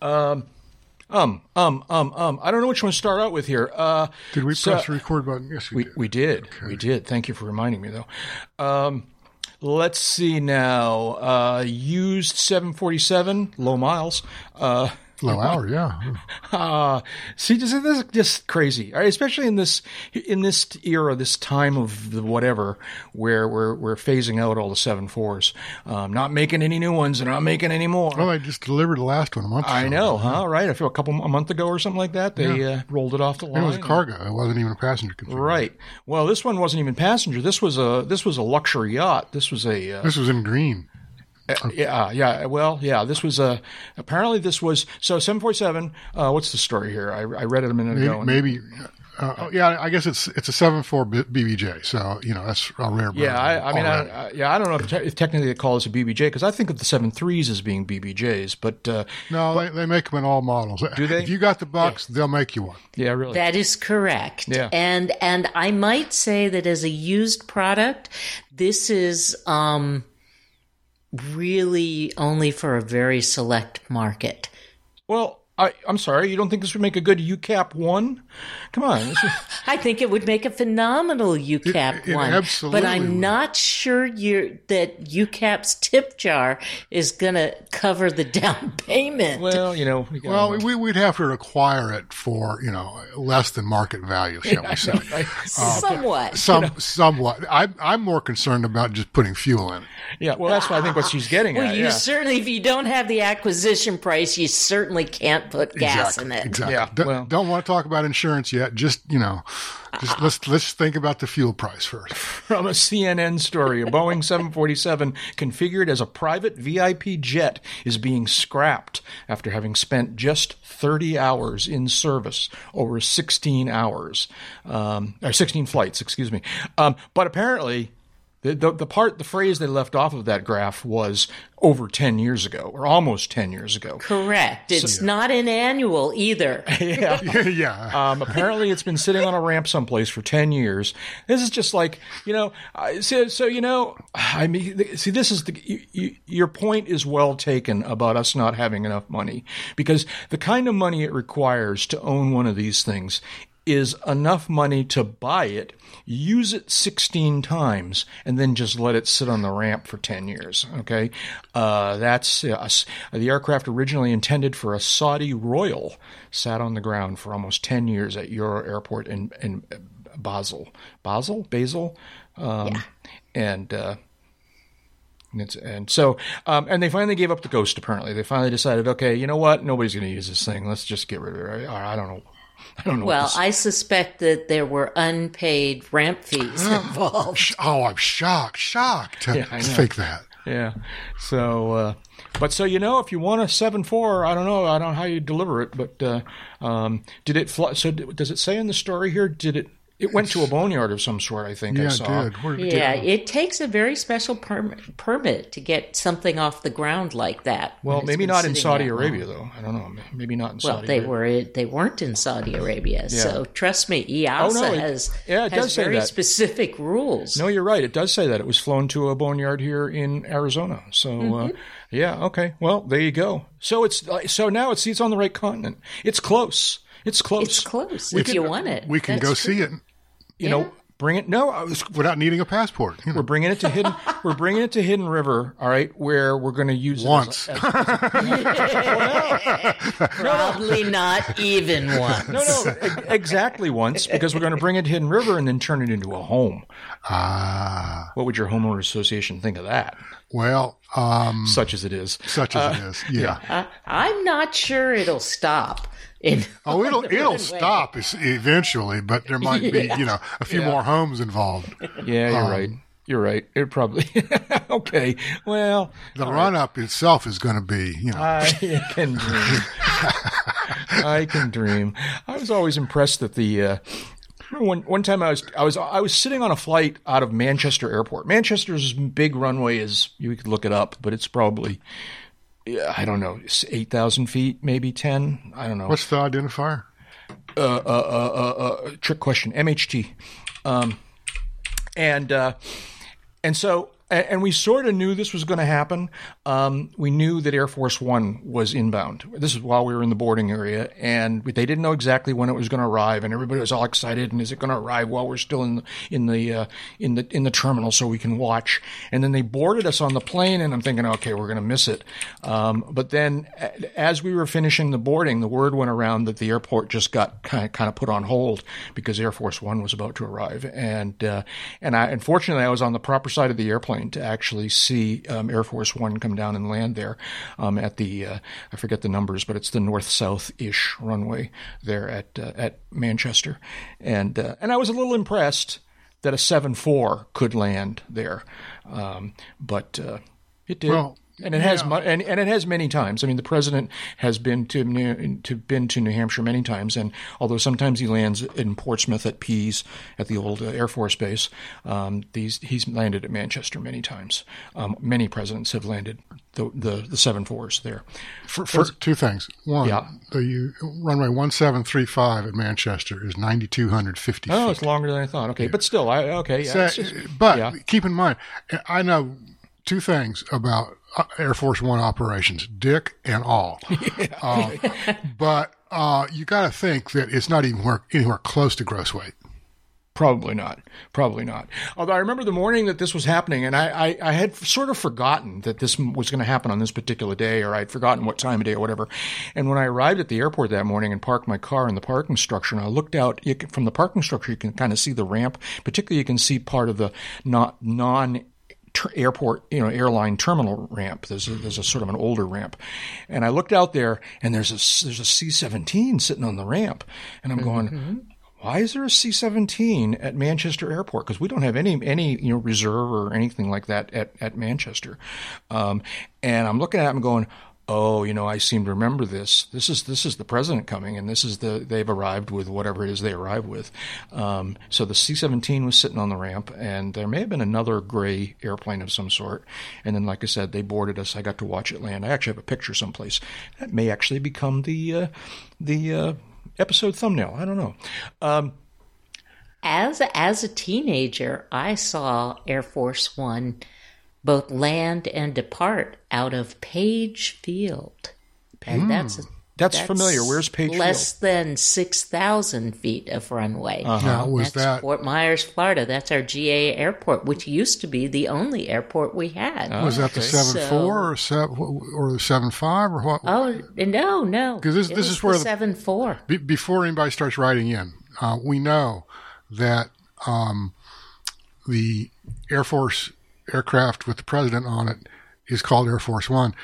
Um, um, um, um, um. I don't know which one to start out with here. Uh, Did we so- press the record button? Yes, we, we, did. we did. We did. Thank you for reminding me, though. Um, let's see now. Uh, used 747, low miles. Uh, Low hour, yeah. uh, see, this is, this is just crazy, all right? especially in this in this era, this time of the whatever, where we're we're phasing out all the seven fours, um, not making any new ones, and not making any more. Well, I just delivered the last one a month ago. I know, huh? Right? I feel a couple a month ago or something like that. They uh, rolled it off the line. It was a cargo. It wasn't even a passenger. Right. Well, this one wasn't even passenger. This was a this was a luxury yacht. This was a uh, This was in green. Yeah yeah. Well, yeah. This was a apparently this was so seven forty seven. Uh, what's the story here? I, I read it a minute Maybe, ago. maybe uh, oh, yeah, I guess it's it's a seven four BBJ. So you know that's a rare. yeah, I, I mean, I. I, yeah, I don't know if, te- if technically they call this a BBJ because I think of the seven threes as being BBJs, but uh, no, they, they make them in all models. Do they? If you got the bucks, they'll make you one. yeah, really. That is correct. Yeah. And and I might say that as a used product, this is um really only for a very select market. well, I, I'm sorry, you don't think this would make a good UCAP one? Come on, this I think it would make a phenomenal UCAP it one, absolutely but I'm would. not sure you're, that UCAP's tip jar is going to cover the down payment. well, you know. we got- Well, we, we'd have to acquire it for you know less than market value, shall we say? Uh, somewhat. Some somewhat. I, I'm more concerned about just putting fuel in it. yeah, well, that's what I think what she's getting Well, at. you yeah. certainly, if you don't have the acquisition price, you certainly can't put gas in it. Exactly. Yeah, Don't- well- don't want to talk about insurance yet. Just you know, just let's let's think about the fuel price first. From a CNN story, a Boeing 747 configured as a private VIP jet is being scrapped after having spent just 30 hours in service over 16 hours, um, or 16 flights, excuse me. Um, but apparently, the, the, the part, the phrase they left off of that graph was over 10 years ago, or almost 10 years ago. Correct. It's not an annual either. yeah. Um, apparently, it's been sitting on a ramp someplace for ten years. This is just like you know. So, so you know, I mean, see, this is the you, you, your point is well taken about us not having enough money because the kind of money it requires to own one of these things is enough money to buy it, use it 16 times, and then just let it sit on the ramp for 10 years. Okay. Uh, that's uh, the aircraft originally intended for a Saudi royal sat on the ground for almost 10 years at Euro Airport in, in Basel. Basel? Basel? Um, And, uh, and, it's, and so, um, and they finally gave up the ghost. Apparently, they finally decided, okay, you know what? Nobody's going to use this thing. Let's just get rid of it. I, I don't know. I don't know. Well, I suspect that there were unpaid ramp fees involved. Oh, I'm shocked, shocked to I know. think that. Yeah. So, uh, but so you know, if you want a seven four, I don't know, I don't know how you deliver it, but uh, um, did it fly? So, d- does it say in the story here? Did it? It went to a boneyard of some sort. I think I saw. it did. Where, Yeah, it takes a very special perm- permit to get something off the ground like that. Well, maybe not in Saudi that long. Arabia though. I don't know. Maybe not in Well, Saudi. they Arabia. were they weren't in Saudi Arabia, so trust me, EASA Oh, no, it- has yeah, it has does say very that. specific rules. No, you're right. It does say that it was flown to a boneyard here in Arizona. So, uh, Mm-hmm. yeah, okay. Well, there you go. So it's so now it's it's on the right continent. It's close. It's close. It's close if you want it. we can That's go true. see it you know, bring it. No, I was without needing a passport. You know, We're bringing it to hidden. we're bringing it to Hidden River. All right, where we're going to use it once. As, as- Probably not even once. no, no, exactly once because we're going to bring it to Hidden River and then turn it into a home. ah, What would your homeowner association think of that? well, um, Such as it is. such as it is. Yeah. I'm not sure it'll stop. In Oh, it'll it'll stop eventually, but there might be you know a few more homes involved. Yeah, you're Um, right. You're right. It probably okay. Well, The run up itself is going to be you know I can dream. I can dream. I was always impressed that the. Uh, one one time I was I was I was sitting on a flight out of Manchester Airport. Manchester's big runway is you could look it up, but it's probably yeah, I don't know eight thousand feet, maybe ten. I don't know. what's the identifier? uh, uh, uh, uh, trick question. MHT. Um, and uh, and so and, we sort of knew this was going to happen. Um, we knew that Air Force One was inbound. This is while we were in the boarding area, and they didn't know exactly when it was going to arrive, and everybody was all excited. And is it going to arrive while we're still in the, in the uh, in the in the terminal so we can watch? And then they boarded us on the plane, and I'm thinking, okay, we're going to miss it. Um, but then, as we were finishing the boarding, the word went around that the airport just got kind of, kind of put on hold because Air Force One was about to arrive, and uh, and I unfortunately I was on the proper side of the airplane to actually see um, Air Force One come down and land there um, at the uh, I forget the numbers, but it's the north south ish runway there at uh, at Manchester, and uh, and I was a little impressed that a seven four could land there, um, but uh, it did. Well, and it has, and, and it has many times. I mean, the president has been to New, to been to New Hampshire many times, and although sometimes he lands in Portsmouth at Pease at the old uh, Air Force Base, um, these he's landed at Manchester many times. Um, many presidents have landed the the, the seven fours there. For, for two things. One, Yeah. the runway one seven three five at Manchester is ninety two hundred fifty Oh, feet. it's longer than I thought. Okay, but still, I okay. Yeah, So- just- but yeah. keep in mind, I know two things about Air Force One operations: dick and all. Uh, but uh, you got to think that it's not even where, anywhere close to gross weight. Probably not. Probably not. Although I remember the morning that this was happening, and I, I, I had sort of forgotten that this was going to happen on this particular day, or I'd forgotten what time of day or whatever. And when I arrived at the airport that morning and parked my car in the parking structure, and I looked out you can, from the parking structure, you can kind of see the ramp. Particularly, you can see part of the not non ter- airport, you know, airline terminal ramp. There's a, there's a sort of an older ramp, and I looked out there, and there's a there's a C-17 sitting on the ramp, and I'm going. Why is there a C-17 at Manchester Airport? Because we don't have any any you know reserve or anything like that at at Manchester. Um, and I'm looking at him going, oh, you know, I seem to remember this. This is this is the president coming, and this is the they've arrived with whatever it is they arrived with. Um, so the C-17 was sitting on the ramp, and there may have been another gray airplane of some sort. And then, like I said, they boarded us. I got to watch it land. I actually have a picture someplace that may actually become the uh, the uh, episode thumbnail. I don't know. Um, As as a teenager, I saw Air Force One both land and depart out of Page Field, and that's Hmm. That's familiar. Where's Page Field? Less than six thousand feet of runway. Now, was That's that Fort Myers, Florida. That's our GA airport, which used to be the only airport we had. was that the seven four or seven or the seven five or what? Oh no, no! 'Cause this- this is where the the- seven four. Be- before anybody starts writing in, uh, we know that um, the Air Force aircraft with the president on it is called Air Force One.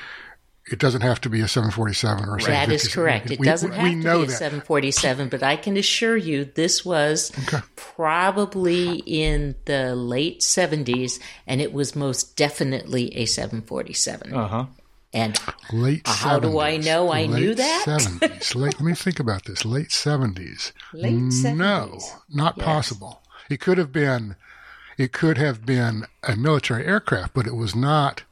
It doesn't have to be a 747 or a That is 757. correct. It We- doesn't we, have we to know be a that. 747, but I can assure you this was probably in the late 70s, and it was most definitely a 747. Uh huh. And Late How do I know I Late knew that? 70s. Late, let me think about this. Late 70s. late 70s. No, 70s. not possible. It could have been, it could have been a military aircraft, but it was not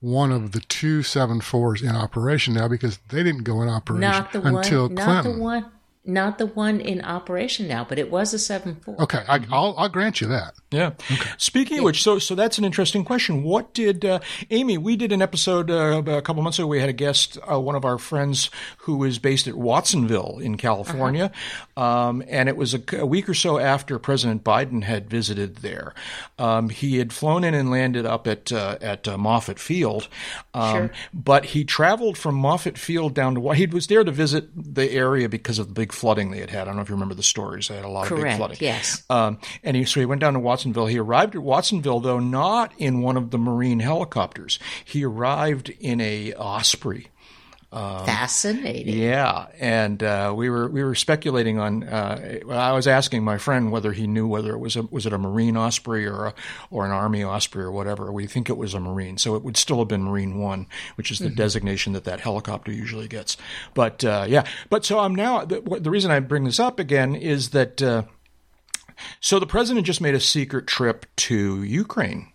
one of the two 74s in operation now because they didn't go in operation Not the one, until not Clinton. the one, not the one in operation now, but it was a seven four. Okay, I, I'll, I'll grant you that. Yeah. Speaking of which, so so that's an interesting question. What did uh, Amy? We did an episode uh, a couple months ago. We had a guest, uh, one of our friends who is based at Watsonville in California, um, and it was a, a week or so after President Biden had visited there. Um, he had flown in and landed up at uh, at uh, Moffett Field, um, Sure. but he traveled from Moffett Field down to he was there to visit the area because of the big flooding they had had. I don't know if you remember the stories. They had a lot of big flooding. yes. Um, and he, so he went down to Watsonville. He arrived at Watsonville, though not in one of the Marine helicopters. He arrived in a Osprey. Fascinating. Yeah, and uh, we were we were speculating on. Uh, I was asking my friend whether he knew whether it was a was it a Marine Osprey or a, or an Army Osprey or whatever. We think it was a Marine, so it would still have been Marine One, which is the designation that that helicopter usually gets. But uh, yeah, but so I'm now the, the reason I bring this up again is that. Uh, so the president just made a secret trip to Ukraine.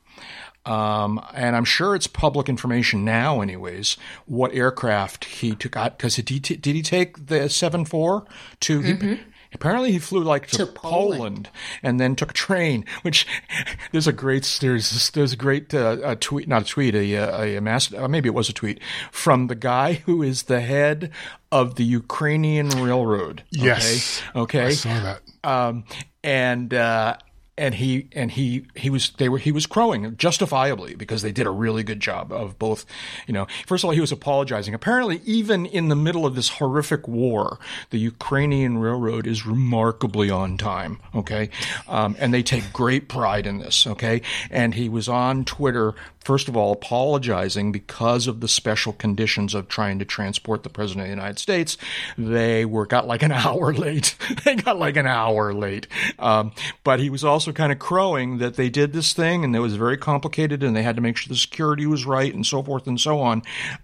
Um, and I'm sure it's public information now, anyways, what aircraft he took out. Because did he, t- did he take the 7 4 to. He, Apparently, he flew like to, To Poland. Poland. and then took a train. Which there's a great there's there's a great uh, a tweet, not a tweet, a a, a mass, uh, maybe it was a tweet from the guy who is the head of the Ukrainian railroad. Okay? Yes. Okay. I saw that. um, and uh, and he and he he was they were he was crowing justifiably because they did a really good job of both. You know, first of all, he was apologizing. Apparently, even in the middle of this horrific war, the Ukrainian railroad is remarkably on time. Okay, um, and they take great pride in this. Okay, and he was on Twitter first of all, apologizing because of the special conditions of trying to transport the president of the United States. They were got like an hour late. they got like an hour late. Um, but he was also kind of crowing that they did this thing and it was very complicated and they had to make sure the security was right and so forth and so on.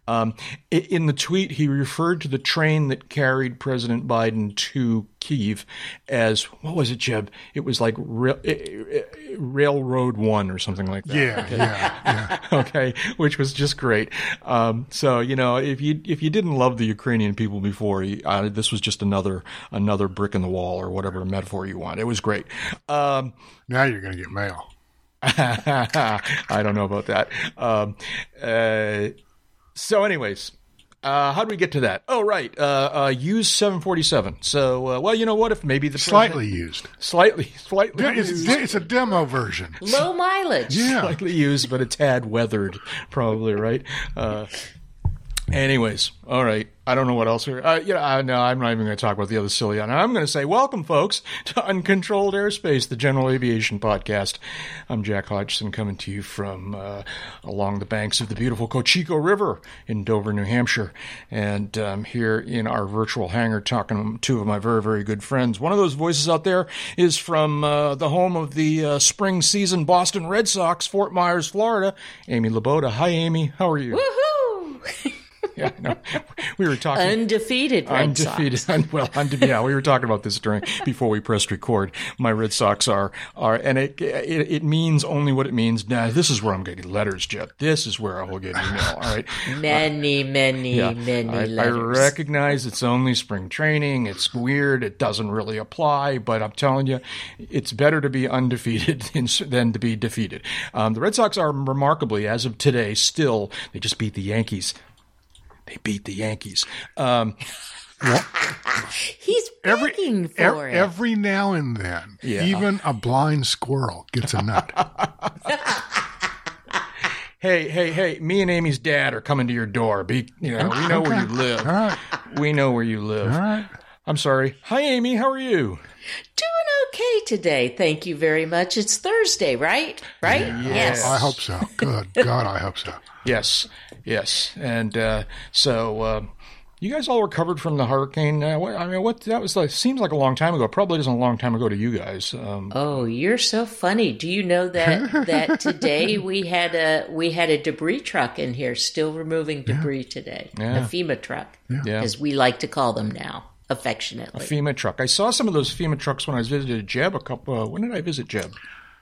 Um, in the tweet, he referred to the train that carried President Biden to Kiev as what was it, Jeb? It was like Ra- eh, eh, Railroad One or something like that Yeah, yeah, yeah. okay, which was just great. Um, so you know, if you if you didn't love the Ukrainian people before, you, uh, this was just another another brick in the wall or whatever metaphor you want. It was great. Um, Now you're going to get mail. I don't know about that. Um, uh, so, anyways. Uh, how do we get to that? Oh, right. Uh, uh, use 747. So, uh, well, you know what? If maybe the Slightly used. slightly, slightly, Yeah, It's, used, it's a demo version. Low mileage. Yeah. slightly used, but a tad weathered, probably right. Anyways, all right. I don't know what else. Here. Uh, uh, no, I'm not even going to talk about the other silly. one. I'm going to say, welcome, folks, to Uncontrolled Airspace, the General Aviation Podcast. I'm Jack Hodgson, coming to you from uh, along the banks of the beautiful Cochecho River in Dover, New Hampshire, and um, here in our virtual hangar, talking to two of my very, very good friends. One of those voices out there is from uh, the home of the uh, spring season Boston Red Sox, Fort Myers, Florida. Amy Laboda. Hi, Amy. How are you? Woohoo! Yeah, no, we were talking. Undefeated Red Undefeated. Sox. well, unde- yeah, we were talking about this during before we pressed record. My Red Sox are are, and it it, it means only what it means. Now, this is where I'm getting letters, Jeff. This is where I will get email. All right. Many, many, many I, I recognize it's only spring training. It's weird. It doesn't really apply, but I'm telling you, it's better to be undefeated than, than to be defeated. Um, the Red Sox are remarkably, as of today, still they just beat the Yankees. They beat the Yankees. Um, He's Every, begging for ev- it. every now and then, Yeah. even a blind squirrel gets a nut. hey, hey, hey! Me and Amy's dad are coming to your door. Be, you know, we know where you live. All right. We know where you live. All right. I'm sorry. Hi, Amy. How are you? Doing okay today. Thank you very much. It's Thursday, right? Right? Yes. I hope so. Good God, I hope so. Yes, yes. And uh, so uh, you guys all recovered from the hurricane. Uh, what, I mean, what that was like? Seems like a long time ago. Probably isn't a long time ago to you guys. Um, Oh, you're so funny. Do you know that that today we had a we had a debris truck in here still removing debris today. Yeah. A FEMA truck. Yeah. As we like to call them now, affectionately. A FEMA truck. I saw some of those FEMA trucks when I visited Jeb a couple. Uh, when did I visit Jeb?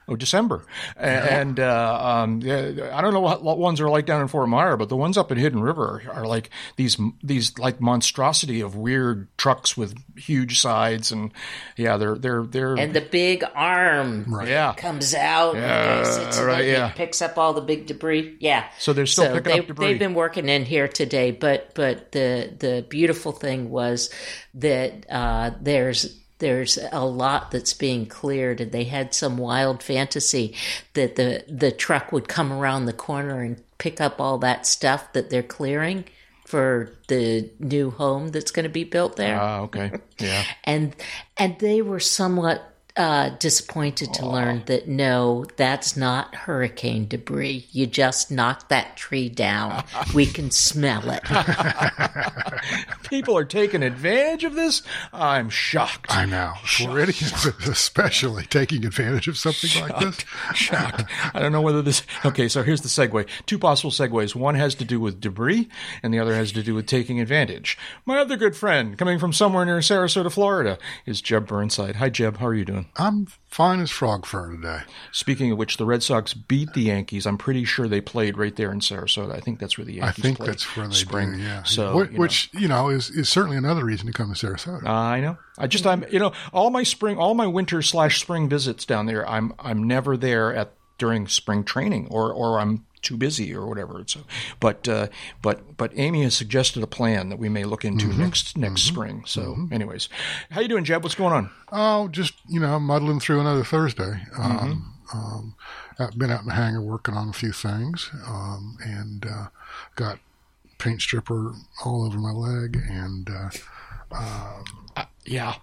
Oh, December. And uh, um, yeah, I don't know what, what ones are like down in Fort Myer, but the ones up in Hidden River are like these these like monstrosity of weird trucks with huge sides, and yeah, they're they're they're and the big arm yeah. comes out and sits right, yeah. picks up all the big debris. Yeah. So they're still picking they, up debris. They've been working in here today, but but the the beautiful thing was that uh, there's there's a lot that's being cleared, and they had some wild fantasy that the the truck would come around the corner and pick up all that stuff that they're clearing for the new home that's going to be built there Ah, okay, yeah. and and they were somewhat uh, disappointed to learn that no, that's not hurricane debris. You just knocked that tree down. we can smell it. People are taking advantage of this. I'm shocked. I know. Floridians especially taking advantage of something like this. shocked. I don't know whether this. Okay, so here's the segue. Two possible segues. One has to do with debris, and the other has to do with taking advantage. My other good friend, coming from somewhere near Sarasota, Florida, is Jeb Burnside. Hi, Jeb. How are you doing? I'm fine as frog fur today. Speaking of which, the Red Sox beat the Yankees. I'm pretty sure they played right there in Sarasota. I think that's where the Yankees. I think that's where they spring. do. Yeah. So Wh- you know. which you know is is certainly another reason to come to Sarasota. I know. I just I'm you know all my spring all my winter slash spring visits down there. I'm I'm never there at during spring training or or I'm too busy or whatever. So, but uh, but but Amy has suggested a plan that we may look into next next spring. So, anyways, how you doing, Jeb? What's going on? Oh, just you know, muddling through another Thursday. Um, Mm-hmm. um, I've been out in the hangar working on a few things, um, and uh, got paint stripper all over my leg and uh, Yeah.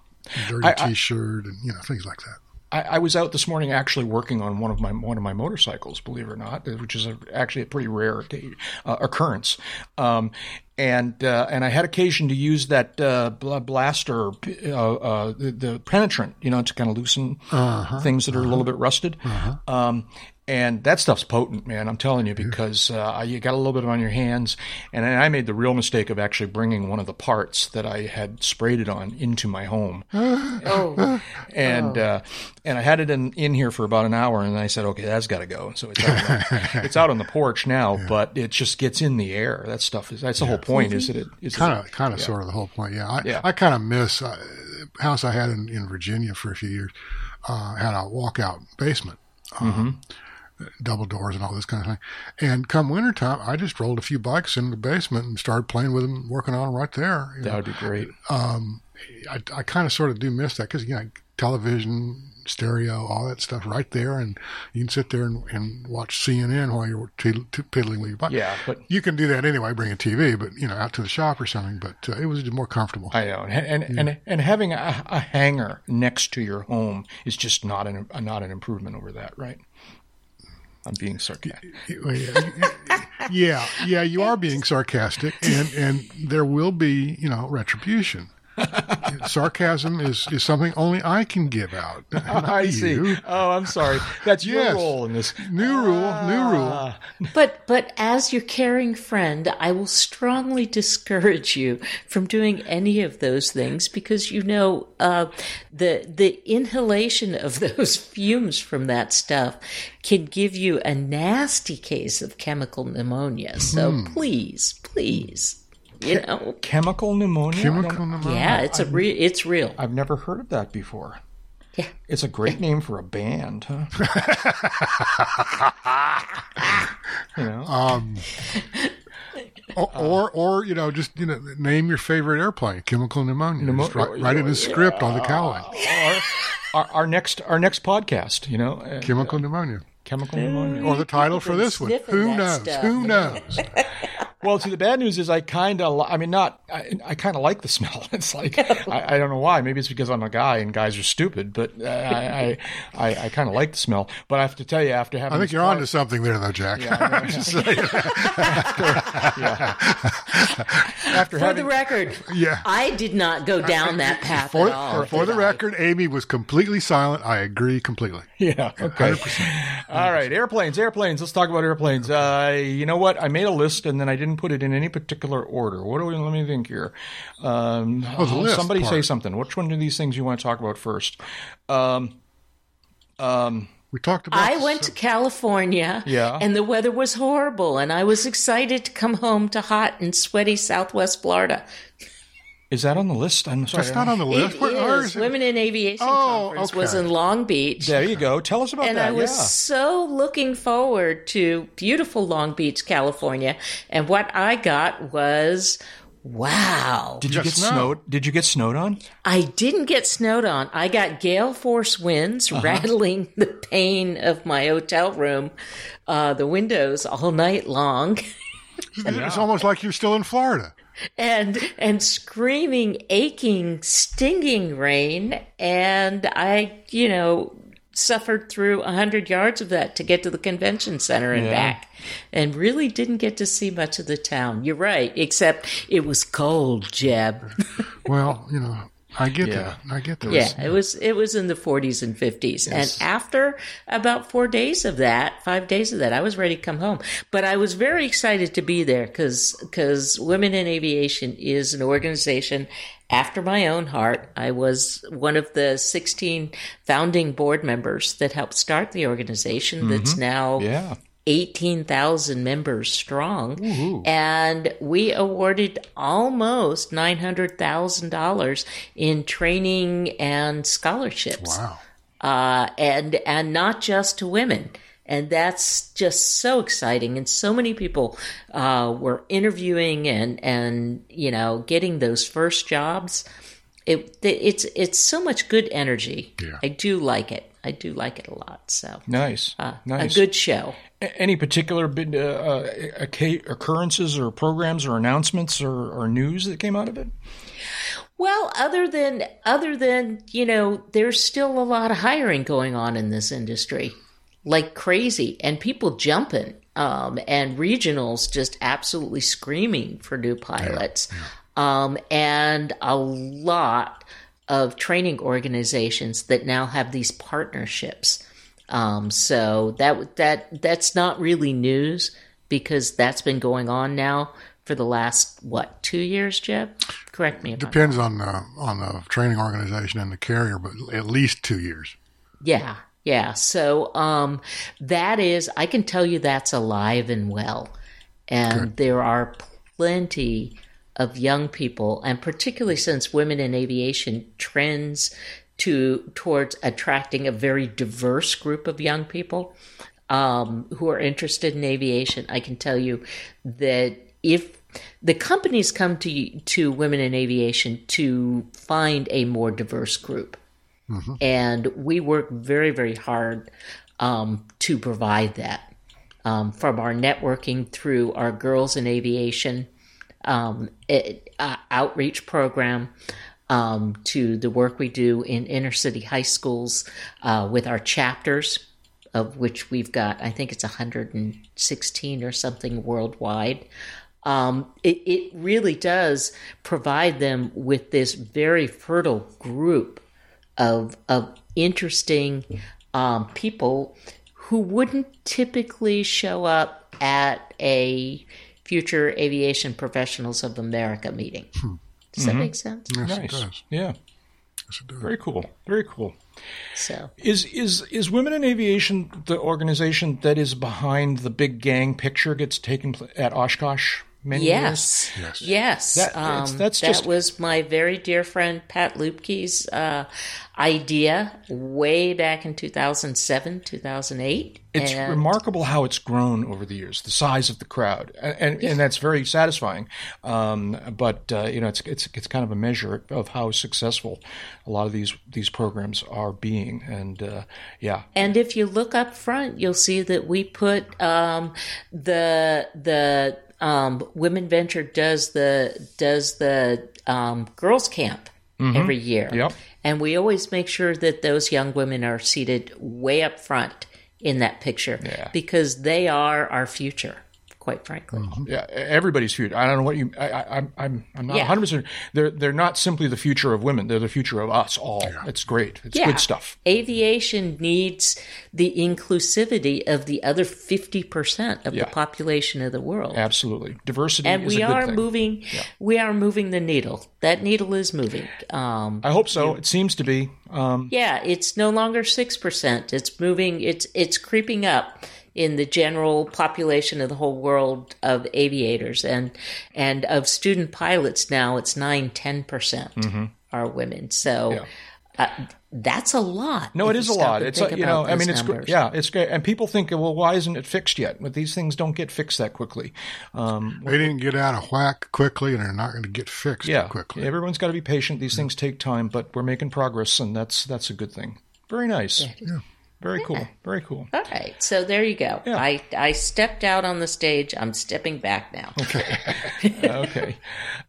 dirty I- I- T-shirt and you know things like that. I, I was out this morning actually working on one of my one of my motorcycles, believe it or not, which is a, actually a pretty rare uh, occurrence. Um, and uh, and I had occasion to use that uh, blaster, uh, uh, the, the penetrant, you know, to kind of loosen things that are a little bit rusted. Um, and that stuff's potent, man. I'm telling you, because uh, you got a little bit on your hands. And I made the real mistake of actually bringing one of the parts that I had sprayed it on into my home Oh, and uh, and I had it in, in here for about an hour, and I said, okay, that's got to go. So it's out, on the, it's out on the porch now, but it just gets in the air. That stuff is that's the whole point. Is that it is Kind of, kind of, sort of the whole point. Yeah, I, Yeah. I kind of miss uh, house I had in, in Virginia for a few years. Uh, had a walkout basement, um, double doors and all this kind of thing. And come wintertime, I just rolled a few bikes in the basement and started playing with them, working on them right there. that know. would be great. I, I kind of sort of do miss that because you know television, stereo, all that stuff right there, and you can sit there and, and watch CNN while you're piddling with your bike. Yeah, but You can do that anyway, bring a TV, but you know, out to the shop or something. But uh, it was more comfortable. I know, and and, and, and having a, a hangar next to your home is just not an not an improvement over that, right? I'm being sarcastic. yeah, yeah, you are being sarcastic, and and there will be, you know, retribution. Sarcasm is is something only I can give out. not I see. Oh, I'm sorry. That's your Yes. role in this. New rule, new rule. but but as your caring friend, I will strongly discourage you from doing any of those things because you know uh, the the inhalation of those fumes from that stuff can give you a nasty case of chemical pneumonia. So please, please, you know, Chemical pneumonia. Chemical pneumonia. yeah, it's a re- it's real. I've never heard of that before. Yeah. It's a great name for a band, huh? you know, Or, or, or, you know, just you know, name your favorite airplane. Chemical pneumonia. Just write, write it in a script on the cowling. our, our, our next our next podcast, you know, uh, Chemical pneumonia. Chemical pneumonia. Or the title for this one. Who knows? stuff. Who knows? Well, see, the bad news is I kind of, I mean, not, I, I kind of like the smell. It's like, I, I don't know why. Maybe it's because I'm a guy and guys are stupid, but uh, I, I, I, I kind of like the smell. But I have to tell you, after having, I think you're car- onto something there, though, Jack. I'm Just after For having, the record, Yeah. I did not go down that path For, at all. for the I? record, Amy was completely silent. I agree completely. yeah, okay. All right, airplanes, airplanes. Let's talk about airplanes. Uh, you know what? I made a list and then I didn't put it in any particular order. What do we? Let me think here. Um, Oh, the list somebody say something. Which one of these things you want to talk about first? Um, um, We talked about. I this, went uh, to California, Yeah. and the weather was horrible, and I was excited to come home to hot and sweaty Southwest Florida. is that on the list? I'm sorry. That's not on the list. It Where- where is. is it? Women in Aviation Oh, Conference was in Long Beach. There you go. Tell us about And that. And I was yeah. so looking forward to beautiful Long Beach, California. And what I got was wow. Did you got get snow. snowed? Did you get snowed on? I didn't get snowed on. I got gale force winds Uh-huh. rattling the pane of my hotel room, uh, the windows all night long. It's almost like you're still in Florida. And and screaming, aching, stinging rain, and I, you know, suffered through a hundred yards of that to get to the convention center and Yeah. back, and really didn't get to see much of the town. You're right, except it was cold, Jeb. Well, you know, I get Yeah. that. I get that. Yeah, it was it was in the 40s and 50s. And after about 4 days of that, 5 days of that, I was ready to come home. But I was very excited to be there cuz cuz Women in Aviation is an organization after my own heart. I was one of the 16 founding board members that helped start the organization that's mm-hmm. now Yeah. 18,000 members strong. And we awarded almost $900,000 in training and scholarships. Wow. Uh, and, and not just to women. And that's just so exciting. And so many people uh, were interviewing and, and, you know, getting those first jobs. It, it's, it's so much good energy. Yeah. I do like it. I do like it a lot. So Nice. nice. a good show. Any particular bit, uh, uh, occurrences or programs or announcements or, or news that came out of it? Well, other than other than you know, there's still a lot of hiring going on in this industry, like crazy, and people jumping, um, and regionals just absolutely screaming for new pilots, Um, and a lot of training organizations that now have these partnerships. Um, so that that that's not really news because that's been going on now for the last what two years, Jeb? Correct me if I'm Depends on the on the training organization and the carrier, but at least two years. Yeah, yeah. So um, that is, I can tell you that's alive and well, and there are plenty of young people, and particularly since women in aviation trends to towards attracting a very diverse group of young people um, who are interested in aviation. I can tell you that if the companies come to to women in aviation to find a more diverse group and we work very very hard um, to provide that um, from our networking through our girls in aviation um, it, uh, outreach program um, to the work we do in inner city high schools uh, with our chapters of which we've got i think it's 116 or something worldwide um, it, it really does provide them with this very fertile group of of interesting um, people who wouldn't typically show up at a future aviation professionals of America meeting. Does that make mm-hmm. sense? Yes, it does. Yeah. Yes, it does. Very cool. Very cool. So Is is is Women in Aviation the organization that is behind the big gang picture gets taken pl- at Oshkosh many years? yes, Yes. yes, That- um, that's that was my very dear friend Pat Luebke's uh, idea way back in two thousand seven, two thousand eight. It's remarkable how it's grown over the years, the size of the crowd, and and, and that's very satisfying. Um, but uh, you know, it's it's it's kind of a measure of how successful a lot of these these programs are being. And uh, yeah, And if you look up front, you'll see that we put um, the the um, Women Venture does the does the um, girls camp every year, Yep. and we always make sure that those young women are seated way up front in that picture Yeah. because they are our future. Quite frankly, yeah, everybody's future. I don't know what you. I, I, I'm I'm I'm not Yeah. 100. percent They're they're not simply the future of women. They're the future of us all. It's great. It's Yeah. good stuff. Aviation needs the inclusivity of the other fifty percent of Yeah. the population of the world. Absolutely, diversity and is we a good are thing. moving we are moving the needle that needle is moving um I hope so. It seems to be. Um, yeah it's no longer 6% it's moving it's it's creeping up in the general population of the whole world of aviators and and of student pilots now it's 9 10% are women so Mm-hmm. Yeah. uh, that's a lot No, if it you is a lot. It's think like, you know, I mean, it's gr- numbers. yeah, it's great. And people think, well, why isn't it fixed yet? But these things don't get fixed that quickly. Um, They didn't get out of whack quickly, and they're not going to get fixed yeah, quickly. everyone's got to be patient. These things take time, but we're making progress, and that's that's a good thing. Very nice. Very cool. Very cool. All right, so there you go. Yeah. I I stepped out on the stage. I'm stepping back now. okay.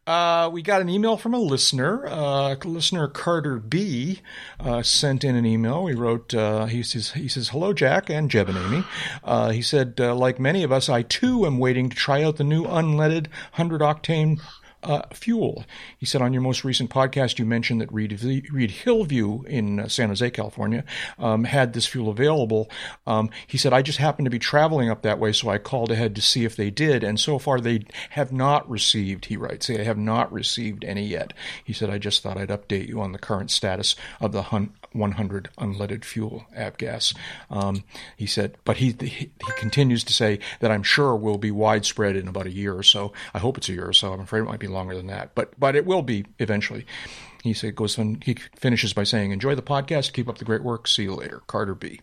Uh, we got an email from a listener. Uh, listener Carter B uh, sent in an email. We wrote, uh, he says, he says, hello, Jack and Jeb and Amy. Uh, he said, uh, like many of us, I too am waiting to try out the new unleaded 100 octane uh, fuel. He said on your most recent podcast, you mentioned that Reid, Reed Hillview in uh, San Jose, California, um, had this fuel available. Um, he said, I just happened to be traveling up that way, so I called ahead to see if they did. And so far, they have not received, he writes, they have not received any yet. He said, I just thought I'd update you on the current status of the 100 unleaded fuel avgas. Um, he said, but he, he, he continues to say that I'm sure will be widespread in about a year or so. I hope it's a year or so. I'm afraid it might be longer than that, but but it will be eventually. He said, goes on, he finishes by saying, "Enjoy the podcast. Keep up the great work. See you later, Carter B."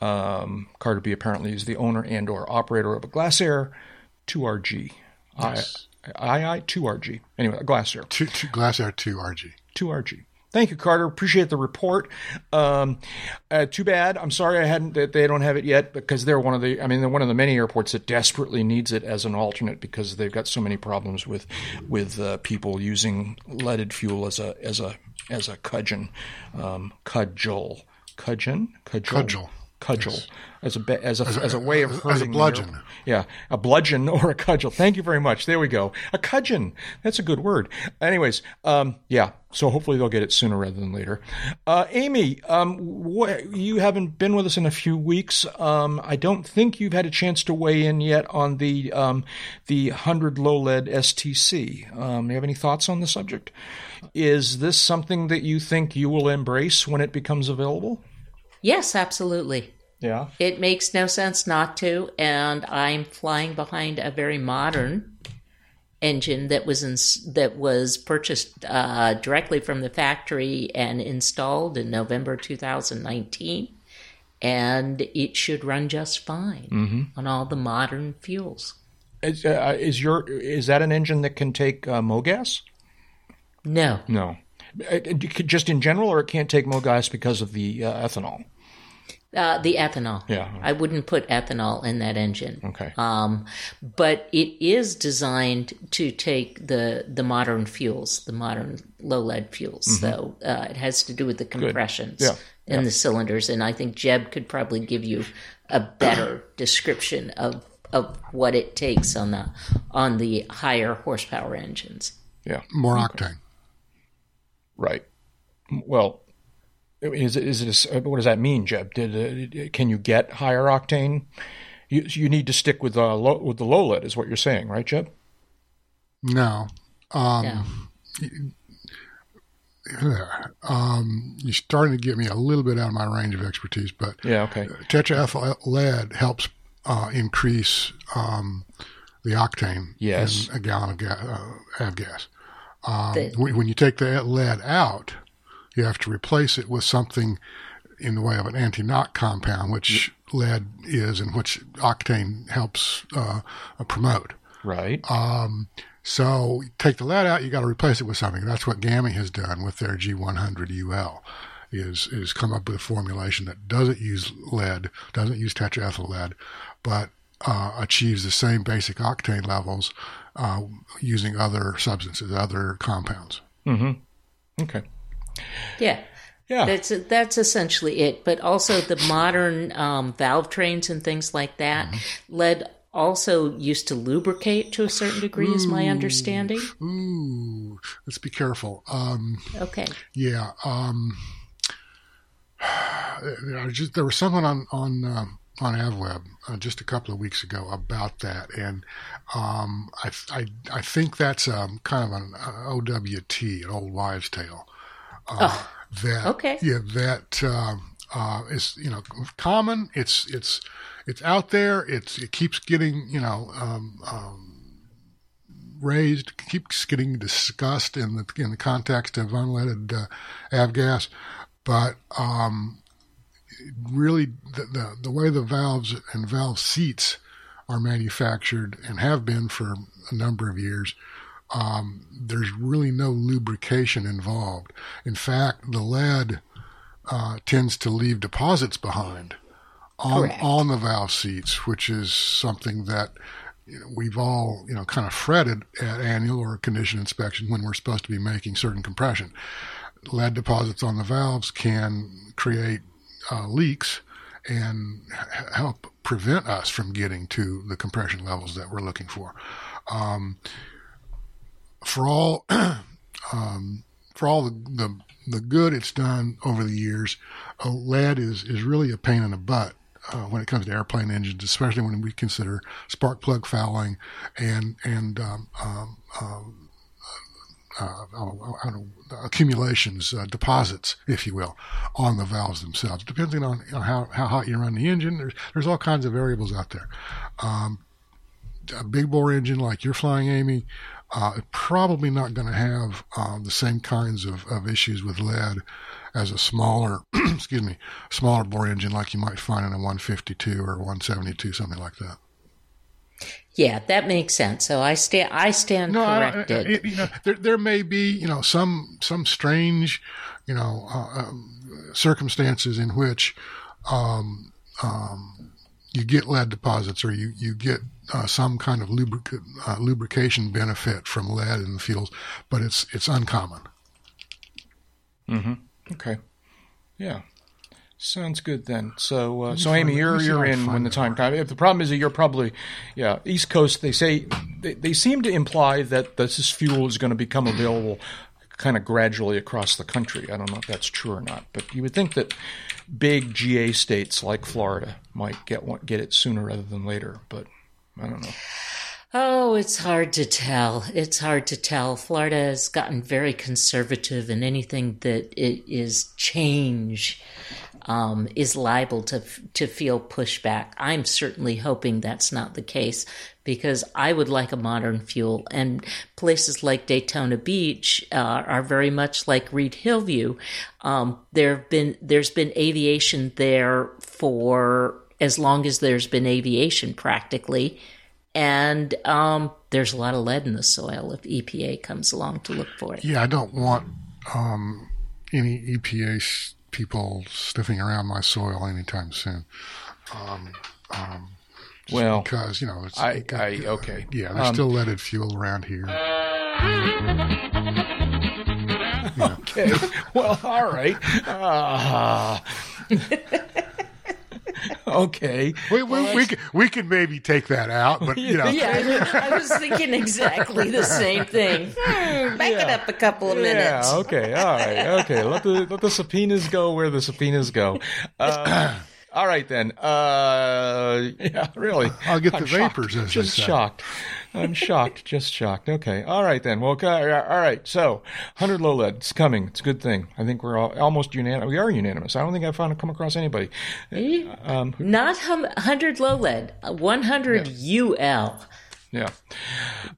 Um, Carter B. Apparently is the owner and or operator of a Glasair 2RG. Yes. I, II 2RG. Anyway, a Glasair. Two, two, Glasair 2RG. 2RG. Thank you, Carter. Appreciate the report. Um, uh, too bad. I'm sorry I hadn't. That they don't have it yet because they're one of the. I mean, they're one of the many airports that desperately needs it as an alternate because they've got so many problems with with uh, people using leaded fuel as a as a as a cudgeon, um, cudgel, cudgeon, cudgel. cudgel cudgel yes. as a as a as a, as a way of hurting as a bludgeon. Yeah, a bludgeon or a cudgel. Thank you very much. There we go. A cudgeon. That's a good word. Anyways, um, yeah. So hopefully they'll get it sooner rather than later. Uh, Amy, um, wh- you haven't been with us in a few weeks. Um, I don't think you've had a chance to weigh in yet on the um, the hundred low lead STC. Um, do you have any thoughts on the subject? Is this something that you think you will embrace when it becomes available? Yes, absolutely. Yeah. It makes no sense not to. And I'm flying behind a very modern engine that was in, that was purchased uh, directly from the factory and installed in November 2019, and it should run just fine mm-hmm. on all the modern fuels. Is, uh, is, your is that an engine that can take uh, MoGas? No, no. Uh, just in general, or it can't take MoGas because of the uh, ethanol. Uh, the ethanol. Yeah. I wouldn't put ethanol in that engine. Okay. Um, but it is designed to take the the modern fuels, the modern low lead fuels. Mm-hmm. So uh, it has to do with the compressions yeah. in yeah. the cylinders, and I think Jeb could probably give you a better description of of what it takes on the on the higher horsepower engines. Yeah. More octane. Right. Well, is it, is it a, what does that mean, Jeb? Did uh, can you get higher octane? You you need to stick with uh, low, with the low lead, is what you're saying, right, Jeb? No. Um, yeah. Um, you're starting to get me a little bit out of my range of expertise, but yeah, okay. Tetraethyl lead helps uh, increase um, the octane yes. in a gallon of ga- uh, avgas. Um, when you take the lead out, you have to replace it with something in the way of an anti-knock compound, which lead is and which octane helps uh, promote. Right. Um, so take the lead out, you got to replace it with something. That's what GAMI has done with their G100 UL. Is is come up with a formulation that doesn't use lead, doesn't use tetraethyl lead, but uh, achieves the same basic octane levels uh, using other substances, other compounds. Mm-hmm. Okay. Yeah. Yeah. That's that's essentially it. But also the modern um, valve trains and things like that mm-hmm. lead also used to lubricate to a certain degree, ooh, is my understanding. Ooh, let's be careful. Um, okay. Yeah. Um, just, there was someone on on um, on AvWeb uh, just a couple of weeks ago about that, and um, I, I, I think that's um, kind of an uh, OWT, an old wives' tale. Uh, oh, that okay. yeah, that um, uh, is you know common. It's it's it's out there. It's it keeps getting you know um, um, raised, keeps getting discussed in the in the context of unleaded uh, avgas, but um, really the, the, the way the valves and valve seats are manufactured and have been for a number of years, um, there's really no lubrication involved. In fact, the lead uh, tends to leave deposits behind on on the valve seats, which is something that you know, we've all you know kind of fretted at annual or condition inspection when we're supposed to be making certain compression. Lead deposits on the valves can create uh, leaks and help prevent us from getting to the compression levels that we're looking for. Um, for all um, for all the, the the good it's done over the years, uh, lead is is really a pain in the butt. Uh, when it comes to airplane engines, especially when we consider spark plug fouling and and um, um, um uh, accumulations, uh, deposits, if you will, on the valves themselves. Depending on you know, how, how hot you run the engine, there's, there's all kinds of variables out there. Um, a big bore engine like you're flying, Amy, uh, probably not going to have um, the same kinds of, of issues with lead as a smaller, excuse me, smaller bore engine like you might find in a 152 or 172, something like that. Yeah, that makes sense. So I stand, I stand no, corrected. I, I, you know, there, there may be, you know, some some strange, you know, uh, um, circumstances in which um, um, you get lead deposits or you you get uh, some kind of lubric- uh, lubrication benefit from lead in the fuels, but it's it's uncommon. Mm-hmm. Okay. Yeah. Sounds good then. So, uh, so Amy, you're you're in when the time comes. If the problem is that you're probably, yeah, East Coast. They say they, they seem to imply that this fuel is going to become available kind of gradually across the country. I don't know if that's true or not, but you would think that big GA states like Florida might get one, get it sooner rather than later. But I don't know. Oh, it's hard to tell. It's hard to tell. Florida has gotten very conservative, and anything that it is change um, is liable to to feel pushback. I'm certainly hoping that's not the case because I would like a modern fuel, and places like Daytona Beach uh, are very much like Reid-Hillview. Um, there have been there's been aviation there for as long as there's been aviation, practically, and um, there's a lot of lead in the soil if EPA comes along to look for it. Yeah, I don't want um, any EPA people sniffing around my soil anytime soon. Um, um, well, because you know, it's I, I okay, yeah, there's um, still leaded fuel around here. Okay, well, all right. Uh, okay. We, we, well, we, could, we could maybe take that out, but you know. Yeah, I was thinking exactly the same thing. Hmm, back yeah. it up a couple of minutes. Yeah, okay, all right, okay. Let the, let the subpoenas go where the subpoenas go. Uh, all right, then. Uh, yeah, really. I'll get the I'm vapors, shocked. as Just shocked. I'm shocked, just shocked. Okay, all right then. Well, all right. So, 100 low lead, it's coming. It's a good thing. I think we're all, almost unanimous. We are unanimous. I don't think I've found come across anybody. Um, Not 100 low lead, 100 yeah. UL. Yeah.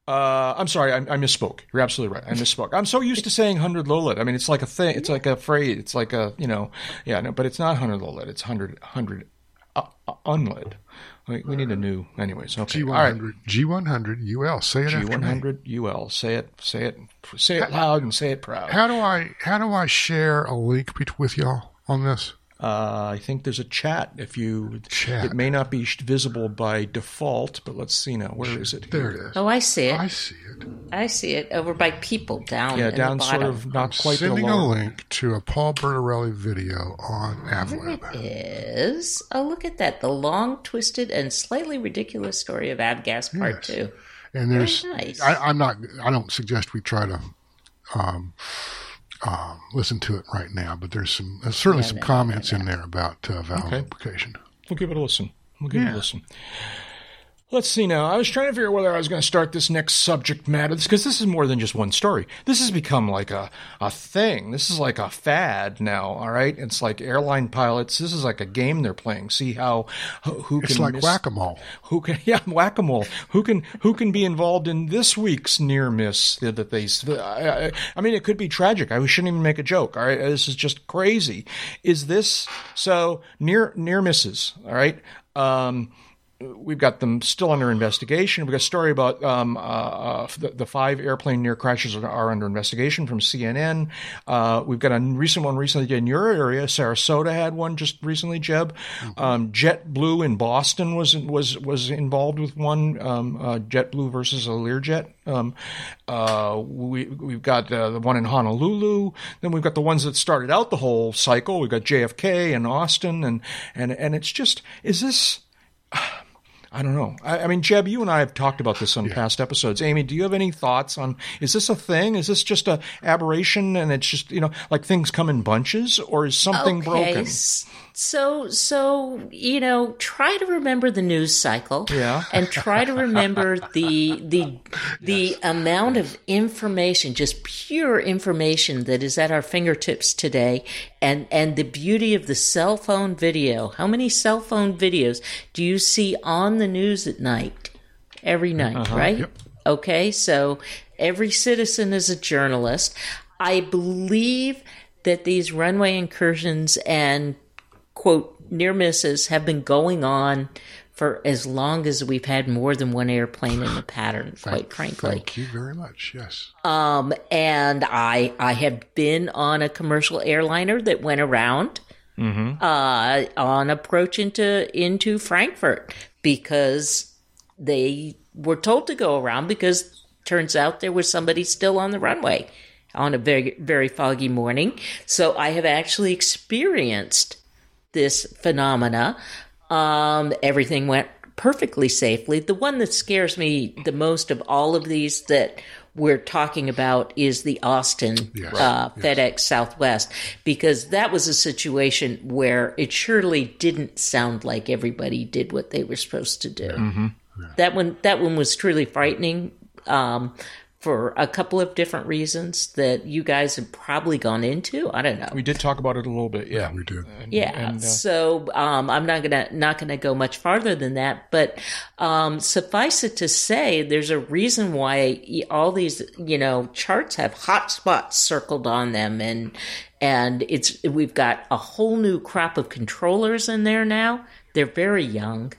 Uh, I'm sorry, I, I, misspoke. You're absolutely right. I misspoke. I'm so used to saying 100 low. I mean, it's like a thing. It's like a phrase. It's like a, you know, yeah, no, but it's not 100 low. It's 100, 100 uh, uh, unlead. We, we need a new, anyways. Okay. G100, right. G100 UL. Say it G100 UL. Say it, say it, say it loud and say it proud. How do I, how do I share a link with y'all on this? Uh, I think there's a chat. If you, chat. it may not be visible by default, but let's see now. Where is it? There it is. Oh, I see it. I see it. I see it over by people down. Yeah, down sort of not I'm quite. Sending a link to a Paul Bertorelli video on AvLab. There it is. Oh, look at that! The long, twisted, and slightly ridiculous story of Avgas Part yes. Two. And there's, nice. I, am not. I don't suggest we try to. Um, um, listen to it right now, but there's some there's certainly yeah, some comments in there about uh, valve okay. lubrication. We'll give it a listen. We'll give yeah. it a listen. Let's see now. I was trying to figure out whether I was going to start this next subject matter because this is more than just one story. This has become like a, a thing. This is like a fad now. All right, it's like airline pilots. This is like a game they're playing. See how who can it's like whack a mole. Who can yeah whack a mole? Who can who can be involved in this week's near miss that they? I, I mean, it could be tragic. I shouldn't even make a joke. All right, this is just crazy. Is this so near near misses? All right. Um, we've got them still under investigation. We've got a story about um, uh, uh, the, the, five airplane near crashes are, are under investigation from CNN. Uh, we've got a recent one recently in your area. Sarasota had one just recently. Jeb, mm-hmm. um, JetBlue in Boston was was was involved with one. Um, uh, JetBlue versus a Learjet. Um, uh, we we've got uh, the one in Honolulu. Then we've got the ones that started out the whole cycle. We've got JFK and Austin, and and and it's just is this I don't know. I, I mean, Jeb, you and I have talked about this on past episodes. Amy, do you have any thoughts on? Is this a thing? Is this just a aberration, and it's just you know like things come in bunches, or is something broken? So, so you know, try to remember the news cycle, Yeah. and try to remember the the the amount of information, just pure information that is at our fingertips today, and and the beauty of the cell phone video. How many cell phone videos do you see on the news at night? Every night, uh-huh. right? Okay, so every citizen is a journalist. I believe that these runway incursions and quote near misses have been going on for as long as we've had more than one airplane in the pattern, quite frankly. Thank you very much. Yes. Um, and I I have been on a commercial airliner that went around uh, on approach into into Frankfurt because they were told to go around because turns out there was somebody still on the runway on a very very foggy morning. So I have actually experienced this phenomena. Um, everything went perfectly safely. The one that scares me the most of all of these that we're talking about is the Austin Yes. uh, FedEx Southwest, because that was a situation where it surely didn't sound like everybody did what they were supposed to do. That one, that one was truly frightening. Um, for a couple of different reasons that you guys have probably gone into. I don't know. We did talk about it a little bit. Yeah, We did. Yeah. so um, I'm not gonna not gonna go much farther than that, but um, suffice it to say, there's a reason why all these you know charts have hot spots circled on them, and and it's we've got a whole new crop of controllers in there now. They're very young.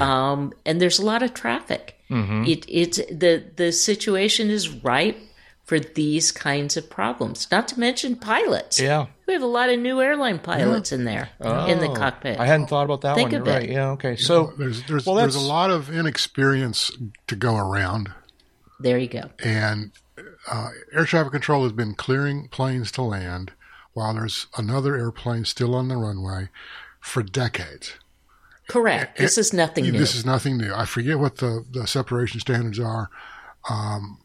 Um, and there's a lot of traffic. It, it's the the situation is ripe for these kinds of problems. Not to mention pilots. yeah. We have a lot of new airline pilots in there in the cockpit. I hadn't thought about that Think one. of You're it. right. Yeah. Okay. So There's there's Well, there's a lot of inexperience to go around, there you go. and uh, air traffic control has been clearing planes to land while there's another airplane still on the runway for decades. Correct. This is nothing new. This is nothing new. I forget what the, the separation standards are um,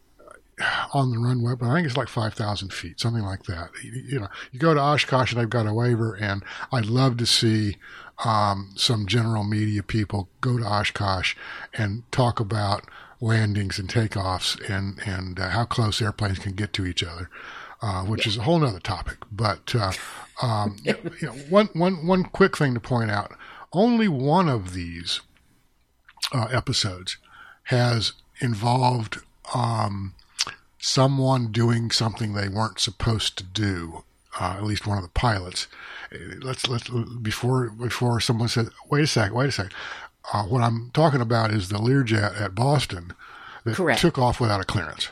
on the runway, but I think it's like 5,000 feet, something like that. You, you know, you go to Oshkosh and they've got a waiver, and I'd love to see um, some general media people go to Oshkosh and talk about landings and takeoffs and, and uh, how close airplanes can get to each other. Uh, which is a whole other topic, but uh, um, you know, one, one, one quick thing to point out: only one of these uh, episodes has involved um, someone doing something they weren't supposed to do. Uh, at least one of the pilots. Uh, Let's let's before before someone said, "Wait a second, wait a second." Uh, what I'm talking about is the Learjet at Boston that Correct. took off without a clearance.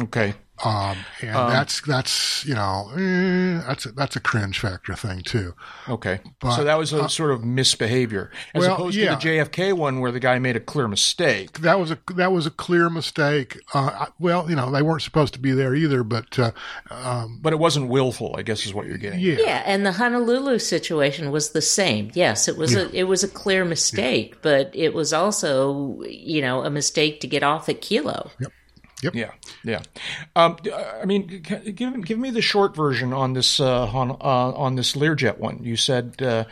okay. Um, and that's that's you know eh, that's a, that's a cringe factor thing too. Okay. But, so that was a sort of misbehavior, as well, opposed yeah. to the JFK one where the guy made a clear mistake. that was a that was a clear mistake. Uh, well, you know they weren't supposed to be there either, but uh, um, But it wasn't willful, I guess, is what you're getting. yeah, yeah, and the Honolulu situation was the same. Yes, it was a it was a clear mistake, but it was also you know a mistake to get off at Kilo. Yeah, yeah. Um, I mean, give give me the short version on this uh, on, uh, on this Learjet one. You said uh,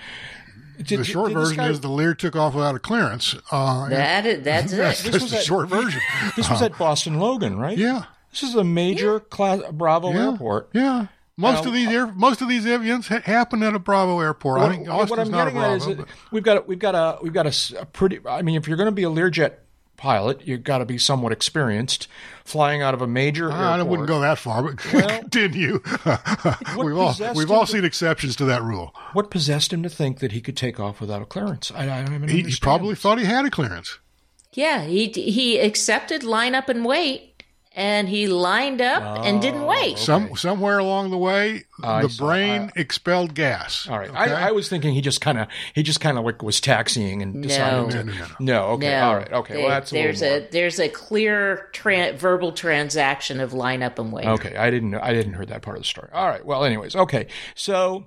did, the short did this version guy- is the Lear took off without a clearance. Uh, That is, that's that's, it. that's was the at- short version. this was at Boston Logan, right? Yeah, This is a major class Bravo yeah, airport. Yeah. Most Now, of these air, most of these events ha- happen at a Bravo airport. I think What- what Austin's I'm not a getting at is Bravo. that we've got a, we've got a we've got a s- a, pretty. I mean, if you're going to be a Learjet pilot, you've got to be somewhat experienced flying out of a major but, I wouldn't go that far, but continue. we've all we've all to- seen exceptions to that rule. What possessed him to think that he could take off without a clearance? I, I don't even He, he understand. probably thought he had a clearance. Yeah, he he accepted line up and wait, and he lined up and didn't Oh, wait. Some somewhere along the way, oh, the saw- brain uh, expelled gas. All right. Okay? I, I was thinking he just kind of he just kind of like was taxiing and decided No. to. No, no, no, No. Okay. No, All right. Okay. they- well, that's a there's little a there's a clear tran verbal transaction of line up and wait. Okay. I didn't. I didn't hear that part of the story. All right. Well, anyways. Okay. So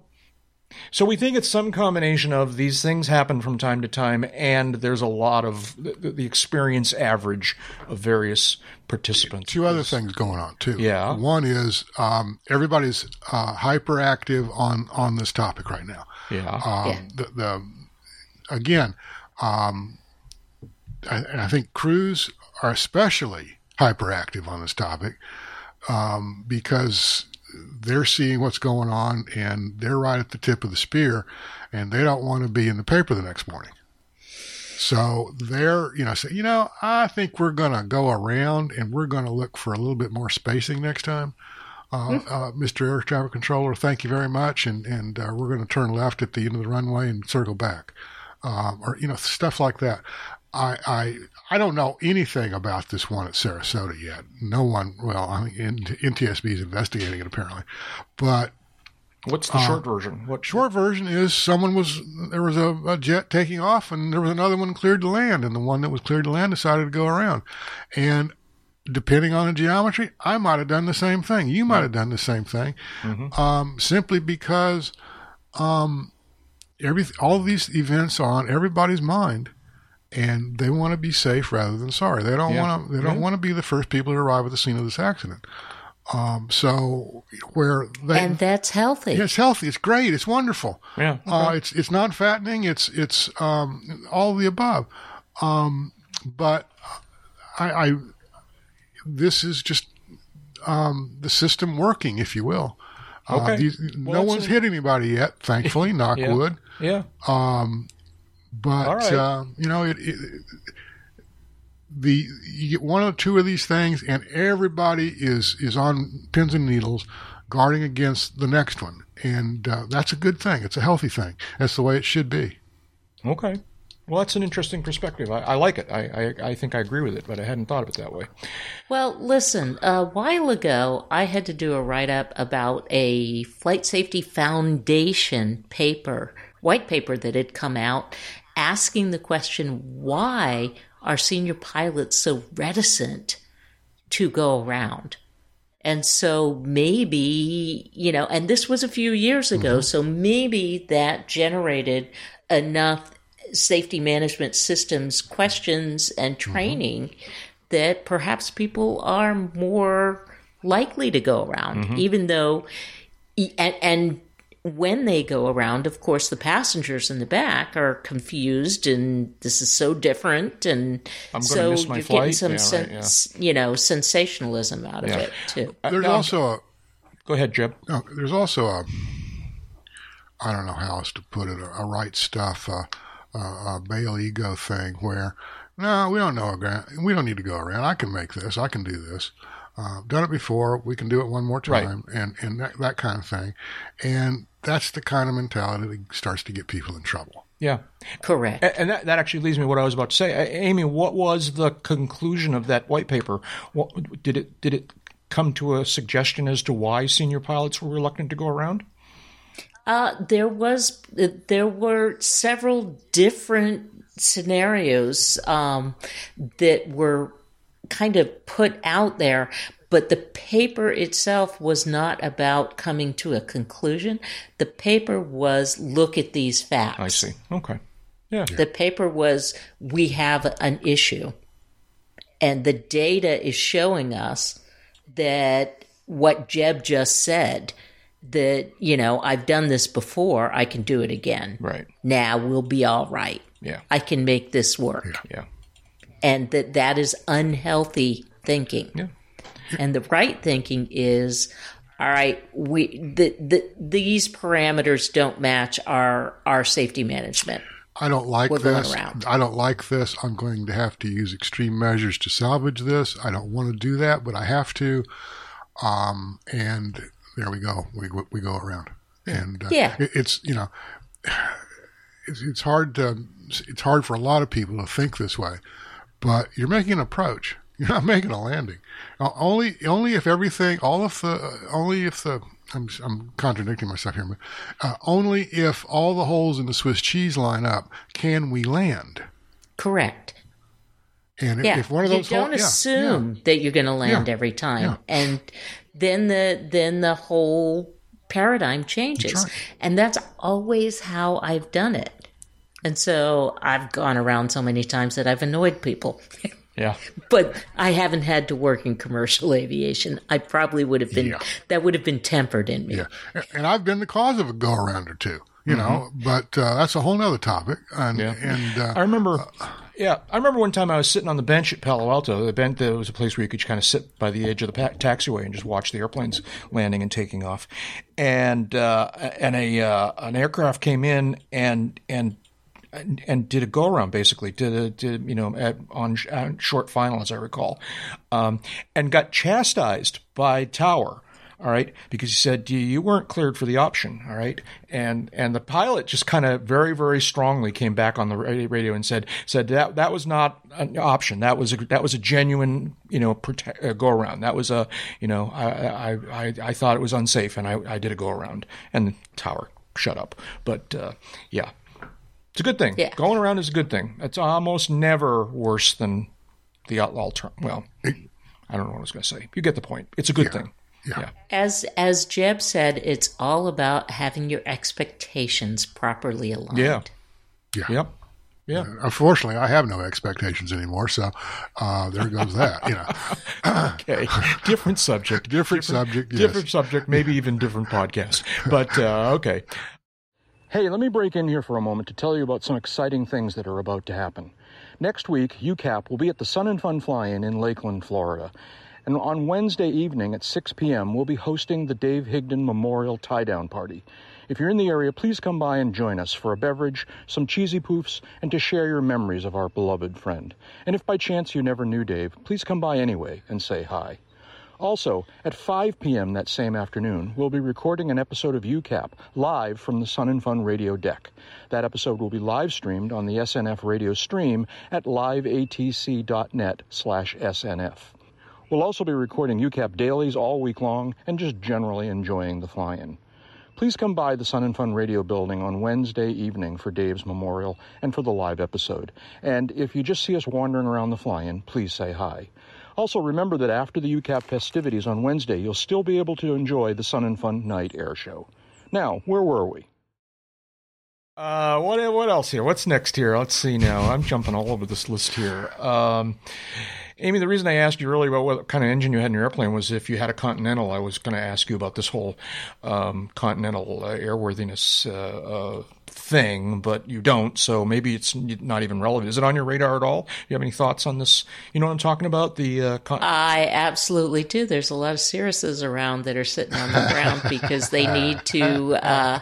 So we think it's some combination of these things happen from time to time, and there's a lot of the, the experience average of various participants. Two other things going on too. Yeah. One is um, everybody's uh, hyperactive on on this topic right now. Yeah. Um, Yeah. the, the again, um, I, and I think crews are especially hyperactive on this topic um, because they're seeing what's going on and they're right at the tip of the spear, and they don't want to be in the paper the next morning. So they're, you know, say, you know, I think we're going to go around and we're going to look for a little bit more spacing next time. Uh, uh, Mr. Air Traffic Controller, thank you very much, and and uh, we're going to turn left at the end of the runway and circle back, um, or you know, stuff like that. I, I I don't know anything about this one at Sarasota yet. No one, well, I mean, NTSB is investigating it apparently, but What's the short version? What short version is someone was there was a, a jet taking off and there was another one cleared to land and the one that was cleared to land decided to go around. And depending on the geometry i might have done the same thing. You might have done the same thing. Um, simply because um, every all of these events are on everybody's mind and they want to be safe rather than sorry they don't Yeah. want to they don't want to be the first people to arrive at the scene of this accident um, so where they And that's healthy. yeah, it's healthy. It's great. It's wonderful. Yeah, Uh, it's it's non fattening. It's it's um, all of the above. Um, but I, I this is just um, the system working, if you will. Uh, Okay. these, Well, no one's a- hit anybody yet, thankfully. knock Yeah. wood. Yeah. But All right. uh, you know, it, it the you get one or two of these things, and everybody is is on pins and needles, guarding against the next one, and uh, that's a good thing. It's a healthy thing. That's the way it should be. Okay. Well, that's an interesting perspective. I, I like it. I, I, I think I agree with it, but I hadn't thought of it that way. Well, listen, a while ago, I had to do a write up about a Flight Safety Foundation paper, white paper that had come out, asking the question why are senior pilots so reticent to go around? And so maybe, you know, and this was a few years ago, mm-hmm. so maybe that generated enough safety management systems questions and mm-hmm. training that perhaps people are more likely to go around, mm-hmm. even though, and, and when they go around, of course, the passengers in the back are confused, and this is so different, and gonna so miss my you're flight. getting some, Yeah, right, sens- you know, sensationalism out of Yeah. it too. There's now- also a Go ahead, Jeb. no, there's also a I don't know how else to put it a, a right stuff uh, uh, a bail ego thing where no we don't know a grant we don't need to go around I can make this I can do this uh, done it before we can do it one more Right. time and and that, that kind of thing and that's the kind of mentality that starts to get people in trouble Yeah. Correct. A- And that, that actually leads me to what I was about to say. A- Amy, what was the conclusion of that white paper? What, did it did it come to a suggestion as to why senior pilots were reluctant to go around? Uh, there was there were several different scenarios um, that were kind of put out there, but the paper itself was not about coming to a conclusion. The paper was look at these facts. I see. Okay. Yeah. The paper was we have an issue, and the data is showing us that what Jeb just said that you know I've done this before, I can do it again. Right. Now we'll be all right. Yeah. I can make this work, Yeah. and that that is unhealthy thinking. Yeah. And the right thinking is, all right, we the, the these parameters don't match our our safety management. I don't like We're this. I don't like this. I'm going to have to use extreme measures to salvage this. I don't want to do that, but I have to. Um, and there we go. We we go around, and uh, Yeah. it, it's you know, it's, it's hard to it's hard for a lot of people to think this way, but you're making an approach. You're not making a landing. Only only if everything, all of the, only if the I'm, I'm contradicting myself here, but uh, only if all the holes in the Swiss cheese line up can we land. Correct. And if- Yeah, if one of you those don't holes, yeah, assume that you're going to land Yeah, every time, yeah. and then the then the whole paradigm changes. That's right. And that's always how I've done it. And so I've gone around so many times that I've annoyed people. Yeah. but I haven't had to work in commercial aviation. I probably would have been Yeah. that would have been tempered in me. Yeah, and I've been the cause of a go around or two, you know. But uh, that's a whole nother topic. And Yeah. and uh, I remember, yeah, I remember one time I was sitting on the bench at Palo Alto. The bench there was a place where you could kind of sit by the edge of the pa- taxiway and just watch the airplanes landing and taking off. And uh, and a uh, an aircraft came in and and and, and did a go around basically did a did you know at, on, on short final as I recall, um, and got chastised by Tower. All right, because he said you, weren't cleared for the option. All right, and and the pilot just kind of very very strongly came back on the radio and said said that that was not an option. That was a that was a genuine you know uh, go around. That was a you know I I I, I thought it was unsafe and I, I did a go around and the tower shut up. But uh, yeah, it's a good thing. Yeah. Going around is a good thing. It's almost never worse than the alter. Well, I don't know what I was going to say. You get the point. It's a good thing. Yeah. As as Jeb said, it's all about having your expectations properly aligned. Yeah. Yeah. Yep. Yeah. unfortunately, I have no expectations anymore. So uh, there goes that. You know, Okay. different subject. different, subject. Yes. Different subject, maybe even different podcast. But uh, okay. Hey, let me break in here for a moment to tell you about some exciting things that are about to happen. Next week, UCAP will be at the Sun and Fun Fly-In in Lakeland, Florida. And on Wednesday evening at 6 p.m., we'll be hosting the Dave Higdon Memorial Tie Down Party. If you're in the area, please come by and join us for a beverage, some cheesy poofs, and to share your memories of our beloved friend. And if by chance you never knew Dave, please come by anyway and say hi. Also, at 5 p.m. that same afternoon, we'll be recording an episode of UCAP live from the Sun and Fun radio deck. That episode will be live streamed on the SNF radio stream at liveatc.net slash SNF. We'll also be recording UCAP dailies all week long and just generally enjoying the fly-in. Please come by the Sun and Fun Radio building on Wednesday evening for Dave's memorial and for the live episode. And if you just see us wandering around the fly-in, please say hi. Also, remember that after the UCAP festivities on Wednesday, you'll still be able to enjoy the Sun and Fun Night Air Show. Now, where were we? Uh, what what else here? What's next here? Let's see now. I'm jumping all over this list here. Um, Amy, the reason I asked you earlier about what kind of engine you had in your airplane was if you had a Continental. I was going to ask you about this whole um, Continental uh, airworthiness uh, uh, thing, but you don't. So maybe it's not even relevant. Is it on your radar at all? Do you have any thoughts on this? You know what I'm talking about? The uh, con- I absolutely do. There's a lot of Cirruses around that are sitting on the ground because they need to uh,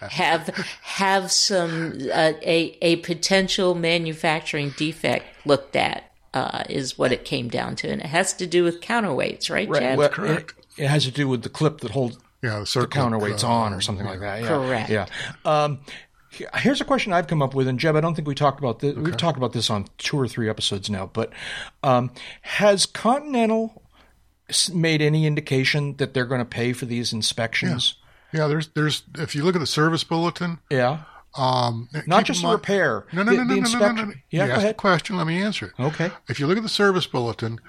have have some uh, a a potential manufacturing defect looked at. Uh, is what it came down to, and it has to do with counterweights, right, right. Jeb? Well, correct. It, it has to do with the clip that holds Yeah, the, the counterweights uh, on or something like that. Yeah. Correct. Yeah. Um, here's a question I've come up with, and Jeb, I don't think we talked about this. We've talked about this on two or three episodes now, but um, has Continental made any indication that they're going to pay for these inspections? Yeah, there's there's if you look at the service bulletin, Yeah. Um, Not just mind- repair. No, no, the, no, no, the no, no, no, no. Yeah, you go ahead. a question. Let me answer it. Okay. If you look at the service bulletin,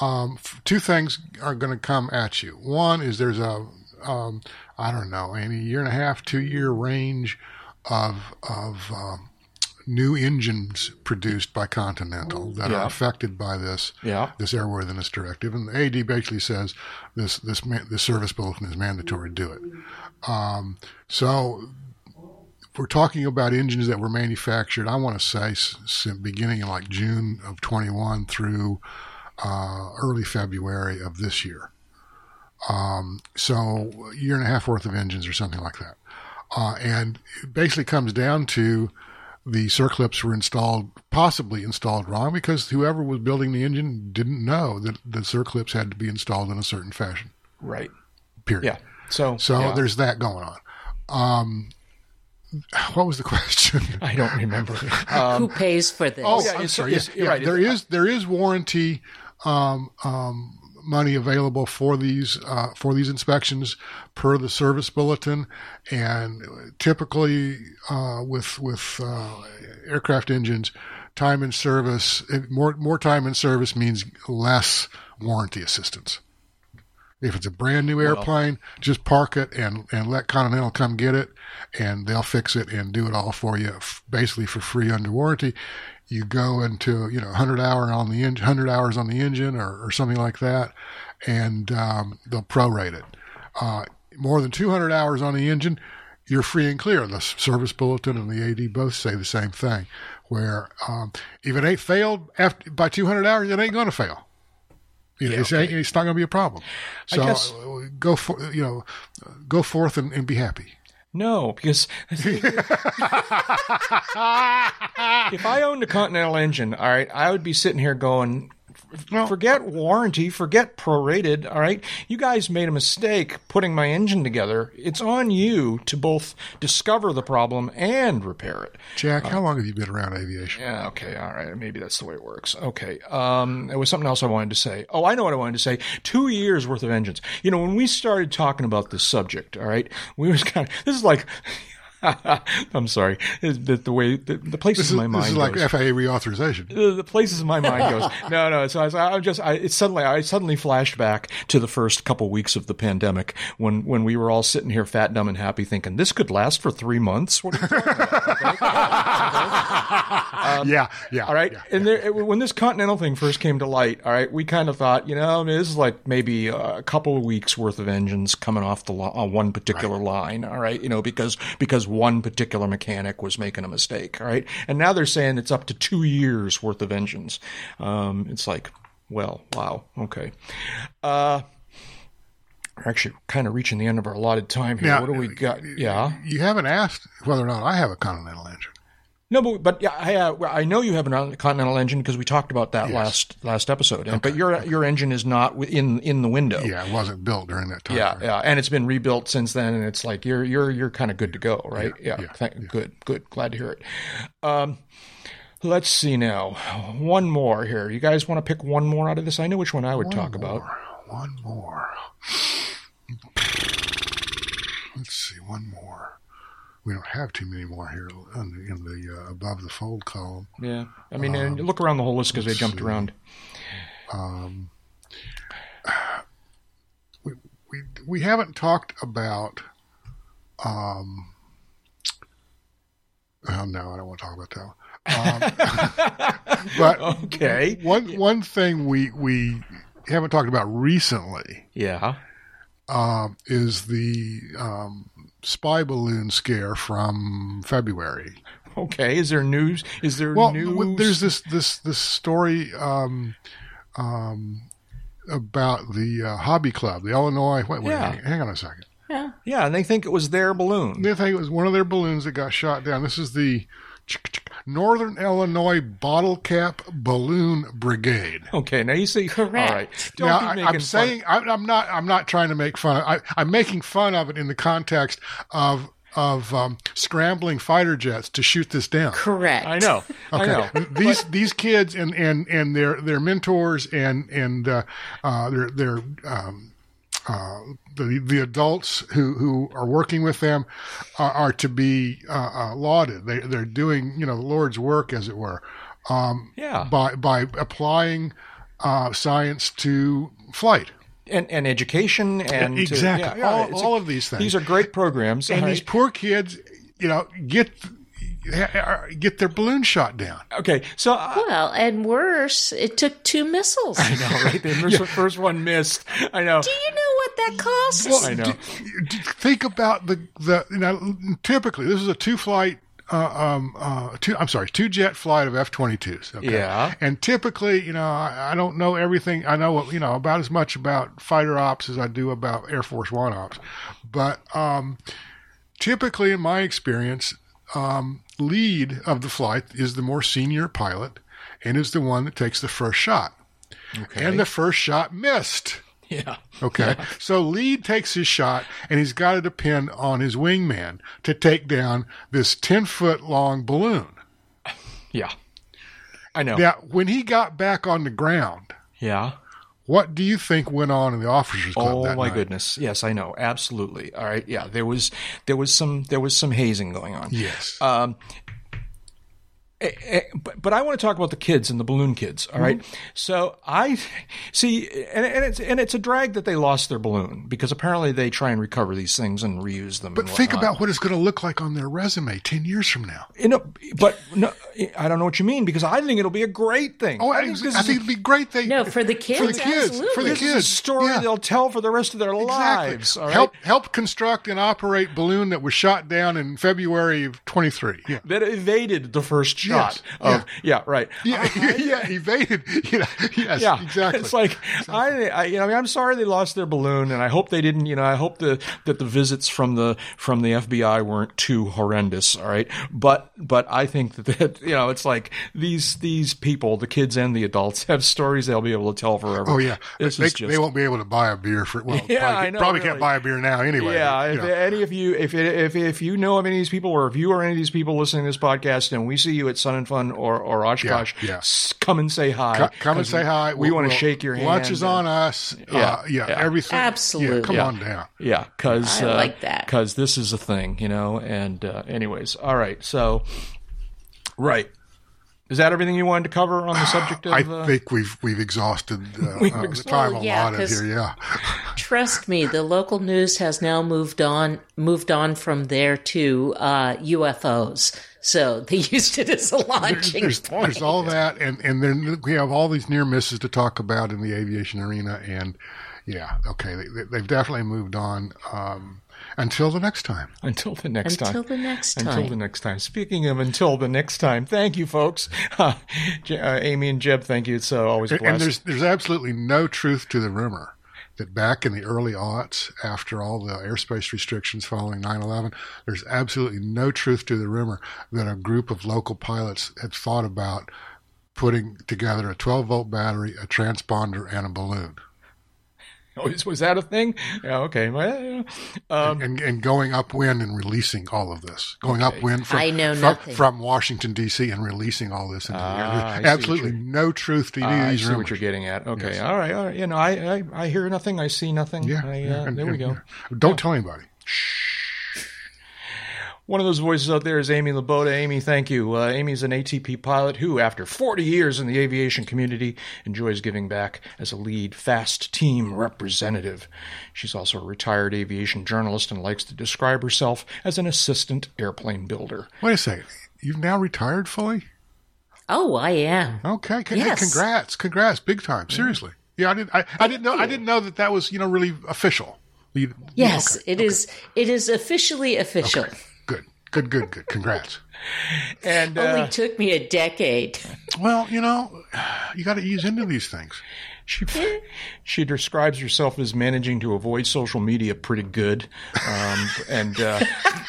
um, f- two things are going to come at you. One is there's a, um, I don't know, a year and a half, two year range of of um, new engines produced by Continental that Yeah. are affected by this Yeah. this airworthiness directive, and the AD basically says this this ma- this service bulletin is mandatory do it. Um, so we're talking about engines that were manufactured. I want to say beginning in like June of 21 through uh, early February of this year. Um, so a year and a half worth of engines or something like that. Uh, and it basically comes down to the circlips were installed, possibly installed wrong because whoever was building the engine didn't know that the circlips had to be installed in a certain fashion. Right. Period. Yeah. So. So yeah. there's that going on. Um, what was the question? I don't remember. Um, Who pays for this? Oh, yeah, I'm sorry. Yeah, yeah, right. There is there is warranty um, um, money available for these uh, for these inspections per the service bulletin, and typically uh, with with uh, aircraft engines, time in service more more time in service means less warranty assistance. If it's a brand new airplane, just park it and, and let Continental come get it and they'll fix it and do it all for you, f- basically for free under warranty. You go into, you know, 100 hour on the engine, 100 hours on the engine or, or something like that, and um, they'll prorate it. Uh, more than 200 hours on the engine, you're free and clear. The service bulletin and the AD both say the same thing. Where um, if it ain't failed after by 200 hours, it ain't going to fail. You know, it's, ain't- it's not going to be a problem. So guess- uh, go for you know, go forth and, and be happy. No, because if I owned a Continental engine, all right, I would be sitting here going, forget warranty, forget prorated, all right? You guys made a mistake putting my engine together. It's on you to both discover the problem and repair it. Jack, how long have you been around aviation? Yeah, okay, all right. Maybe that's the way it works. Okay. Um, there was something else I wanted to say. Oh, I know what I wanted to say. Two years worth of engines. You know, when we started talking about this subject, all right, we was kind of, this is like, I'm sorry, the, the way, the, the places is, my mind this is like goes. FAA reauthorization. the, the places my mind goes. No, no. So I, I just, I it suddenly, I suddenly flashed back to the first couple weeks of the pandemic when, when we were all sitting here, fat, dumb, and happy, thinking this could last for three months. What are you talking about? Okay? yeah, yeah. All right. yeah. And there, when this Continental thing first came to light, all right, we kind of thought, you know, this is like maybe a couple of weeks worth of engines coming off the li- on uh, one particular line. All right. You know, because, because one particular mechanic was making a mistake. Right. And now they're saying it's up to two years worth of engines. Um, it's like, well, wow. Okay. Uh, we're actually kind of reaching the end of our allotted time here. Now, what do we got? Yeah. You haven't asked whether or not I have a Continental engine. No, but, but yeah, I, uh, I know you have a Continental engine because we talked about that last last episode. And, But your your engine is not in in the window. Yeah, it wasn't built during that time. Yeah, frame. yeah, and it's been rebuilt since then, and it's like you're you're you're kind of good to go, right? Yeah, yeah, thank- good, good, glad to hear it. Um, let's see now, one more here. You guys want to pick one more out of this? I know which one I would talk about. One more. Let's see, one more. We don't have too many more here in the, in the uh, above the fold column. Yeah, I mean, and look around the whole list because they jumped see. around. We we we haven't talked about. Um. Oh no, I don't want to talk about that. One. Um, but Okay. one one thing we we haven't talked about recently Yeah. um, is the um, spy balloon scare from February. Okay. Is there news? Is there Well, news? w- there's this this this story um, um, about the uh, hobby club, the Illinois. Wait, wait, Yeah. hang, hang on a second. Yeah. yeah, and they think it was their balloon. They think it was one of their balloons that got shot down. This is the Northern Illinois Bottle Cap Balloon Brigade. Okay, now you see. Correct. All right. Don't now, be I, I'm fun- saying I, I'm not. I'm not trying to make fun. Of, I, I'm making fun of it in the context of of um, scrambling fighter jets to shoot this down. Correct. I know. I know. these these kids and, and, and their their mentors and and uh, uh, their their um, uh, the the adults who, who are working with them are, are to be uh, uh, lauded. They they're doing you know the Lord's work as it were. Um, Yeah. By by applying uh, science to flight. and, and education and Exactly. yeah, yeah, all, all of these things. These are great programs. and all these poor kids, you know, get get their balloon shot down. okay, so uh, Well, and worse, it took two missiles. I know, right? The first, first one missed. I know. Do you know what that costs? I know. d- think about the the you know typically this is a two flight uh, um uh two I'm sorry two jet flight of F-22s okay Yeah. and typically you know I, I don't know everything I know you know about as much about fighter ops as I do about Air Force One ops but um typically in my experience um lead of the flight is the more senior pilot and is the one that takes the first shot Okay. and the first shot missed yeah. Okay. So lead takes his shot and he's got to depend on his wingman to take down this 10 foot long balloon. Yeah. I know. Now, when he got back on the ground, Yeah. What do you think went on in the officers club Oh my night? goodness. Yes, I know. Absolutely. All right. Yeah. There was there was some there was some hazing going on. Yes. Um, Eh, eh, but, but I want to talk about the kids and the balloon kids. All right. Mm-hmm. So I see, and, and it's and it's a drag that they lost their balloon because apparently they try and recover these things and reuse them. But think about what it's going to look like on their resume 10 years from now. You know, but no, I don't know what you mean because I think it'll be a great thing. Oh, I, think think, I think it'd be great. They, No, for the kids, For the kids. For the absolutely. this is a kids. story Yeah. they'll tell for the rest of their lives. All right. Help, help construct and operate balloon that was shot down in February of 23. Yeah. that evaded the first shot Yes, of yeah, right Yeah, yeah, evaded. Yeah, yes, yeah exactly. it's like I, I you know I mean, I'm sorry they lost their balloon and I hope they didn't you know I hope the that the visits from the from the FBI weren't too horrendous all right but but I think that, that you know it's like these these people the kids and the adults have stories they'll be able to tell forever oh yeah, this they, is just they won't be able to buy a beer for. Well, Yeah, probably, I know, probably really. can't buy a beer now anyway. Yeah, you if know. any of you, if if if you know of any of these people, or if you are any of these people listening to this podcast, and we see you at Sun and Fun or or Oshkosh, Yeah, yeah. s- come and say hi. Co- Come and say hi. We We'll- want to we'll- shake your hand. Lunch is and- on us. Yeah, uh, yeah, yeah. everything. Absolutely. Yeah, come Yeah. on down. Yeah, because I like that. Because this is a thing, you know. And uh, anyways, all right. So, right. Is that everything you wanted to cover on the subject of? I uh, think we've we've exhausted uh, uh, the time Well, yeah, allotted 'cause- here. Yeah, Trust me, the local news has now moved on moved on from there to uh, UFOs. So they used it as a launching there's, point. there's all that, and and then we have all these near misses to talk about in the aviation arena, and yeah, okay, they, they- they've definitely moved on. Um, until the next time. until the next Until time. the next time. Until the next time. Speaking of until the next time, thank you, folks. Uh, Je- uh, Amy and Jeb, thank you. It's uh, always a blast. and there's there's absolutely no truth to the rumor that back in the early aughts, after all the airspace restrictions following 9/11, there's absolutely no truth to the rumor that a group of local pilots had thought about putting together a 12 volt battery, a transponder, and a balloon, Oh, is- was that a thing? Yeah, okay. Um, and and going upwind and releasing all of this, going upwind from I know from, nothing. from Washington D.C. and releasing all this into Ah, the I air. see There's what absolutely no truth to any of I see rumors. what you're getting at. Okay. Yes. All right. All right. You know, I, I, I hear nothing. I see nothing. Yeah, I, uh, and- there we go. yeah. Don't tell anybody. One of those voices out there is Amy Laboda. Amy, thank you. Uh, is an ATP pilot who, after 40 years in the aviation community, enjoys giving back as a lead FAASTeam representative. She's also a retired aviation journalist and likes to describe herself as an assistant airplane builder. Wait a second. You've now retired fully? Oh, I am. Okay. Con- hey, Yes. congrats. Congrats. Big time. Seriously. Yeah, I didn't I, I didn't know I didn't know that that was, you know, really official. You- Yes, okay, it is. It is officially official. Good. Good, good, good. Congrats. And Only uh, took me a decade. Well, you know, you got to ease into these things. She she describes herself as managing to avoid social media pretty good, um, and uh,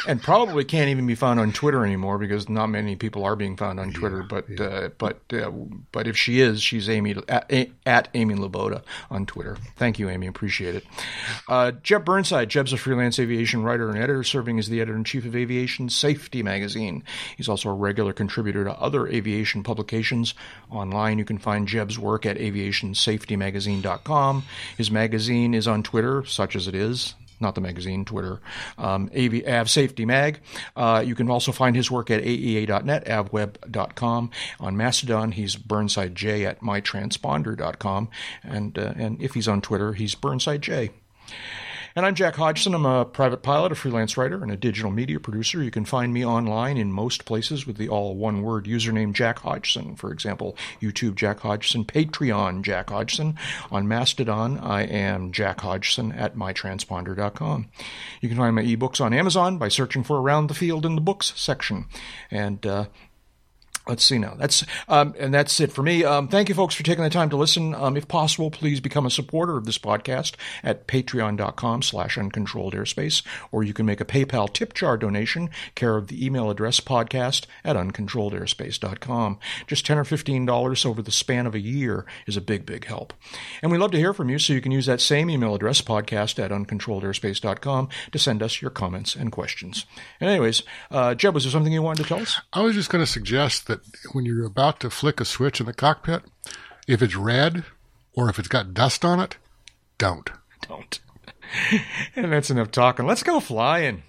and probably can't even be found on Twitter anymore because not many people are being found on Twitter. But uh, but uh, but if she is, she's Amy at, at Amy Laboda on Twitter. Thank you, Amy. Appreciate it. Uh, Jeb Burnside. Jeb's a freelance aviation writer and editor, serving as the editor in chief of Aviation Safety magazine. He's also a regular contributor to other aviation publications. Online, you can find Jeb's work at aviationsafetymagazine.com. His magazine is on Twitter, such as it is. Not the magazine, Twitter. Um, AV, Av Safety Mag. Uh, you can also find his work at aea.net, avweb.com. On Mastodon, he's Burnside J at mytransponder.com. And, uh, and if he's on Twitter, he's Burnside J. And I'm Jack Hodgson. I'm a private pilot, a freelance writer, and a digital media producer. You can find me online in most places with the all one word username Jack Hodgson. For example, YouTube Jack Hodgson, Patreon Jack Hodgson. On Mastodon, I am Jack Hodgson at mytransponder.com. You can find my ebooks on Amazon by searching for Around the Field in the Books section. And, uh, Let's see now. That's um, and that's it for me. Um, thank you, folks, for taking the time to listen. Um, if possible, please become a supporter of this podcast at patreon.com/slash uncontrolled airspace, or you can make a PayPal tip jar donation, care of the email address podcast at uncontrolledairspace.com. Just ten or fifteen dollars over the span of a year is a big, big help. And we love to hear from you, so you can use that same email address podcast at uncontrolledairspace.com to send us your comments and questions. And anyways, uh, Jeb, was there something you wanted to tell us? I was just going to suggest that when you're about to flick a switch in the cockpit, if it's red or if it's got dust on it, don't. don't. and that's enough talking. Let's go flying.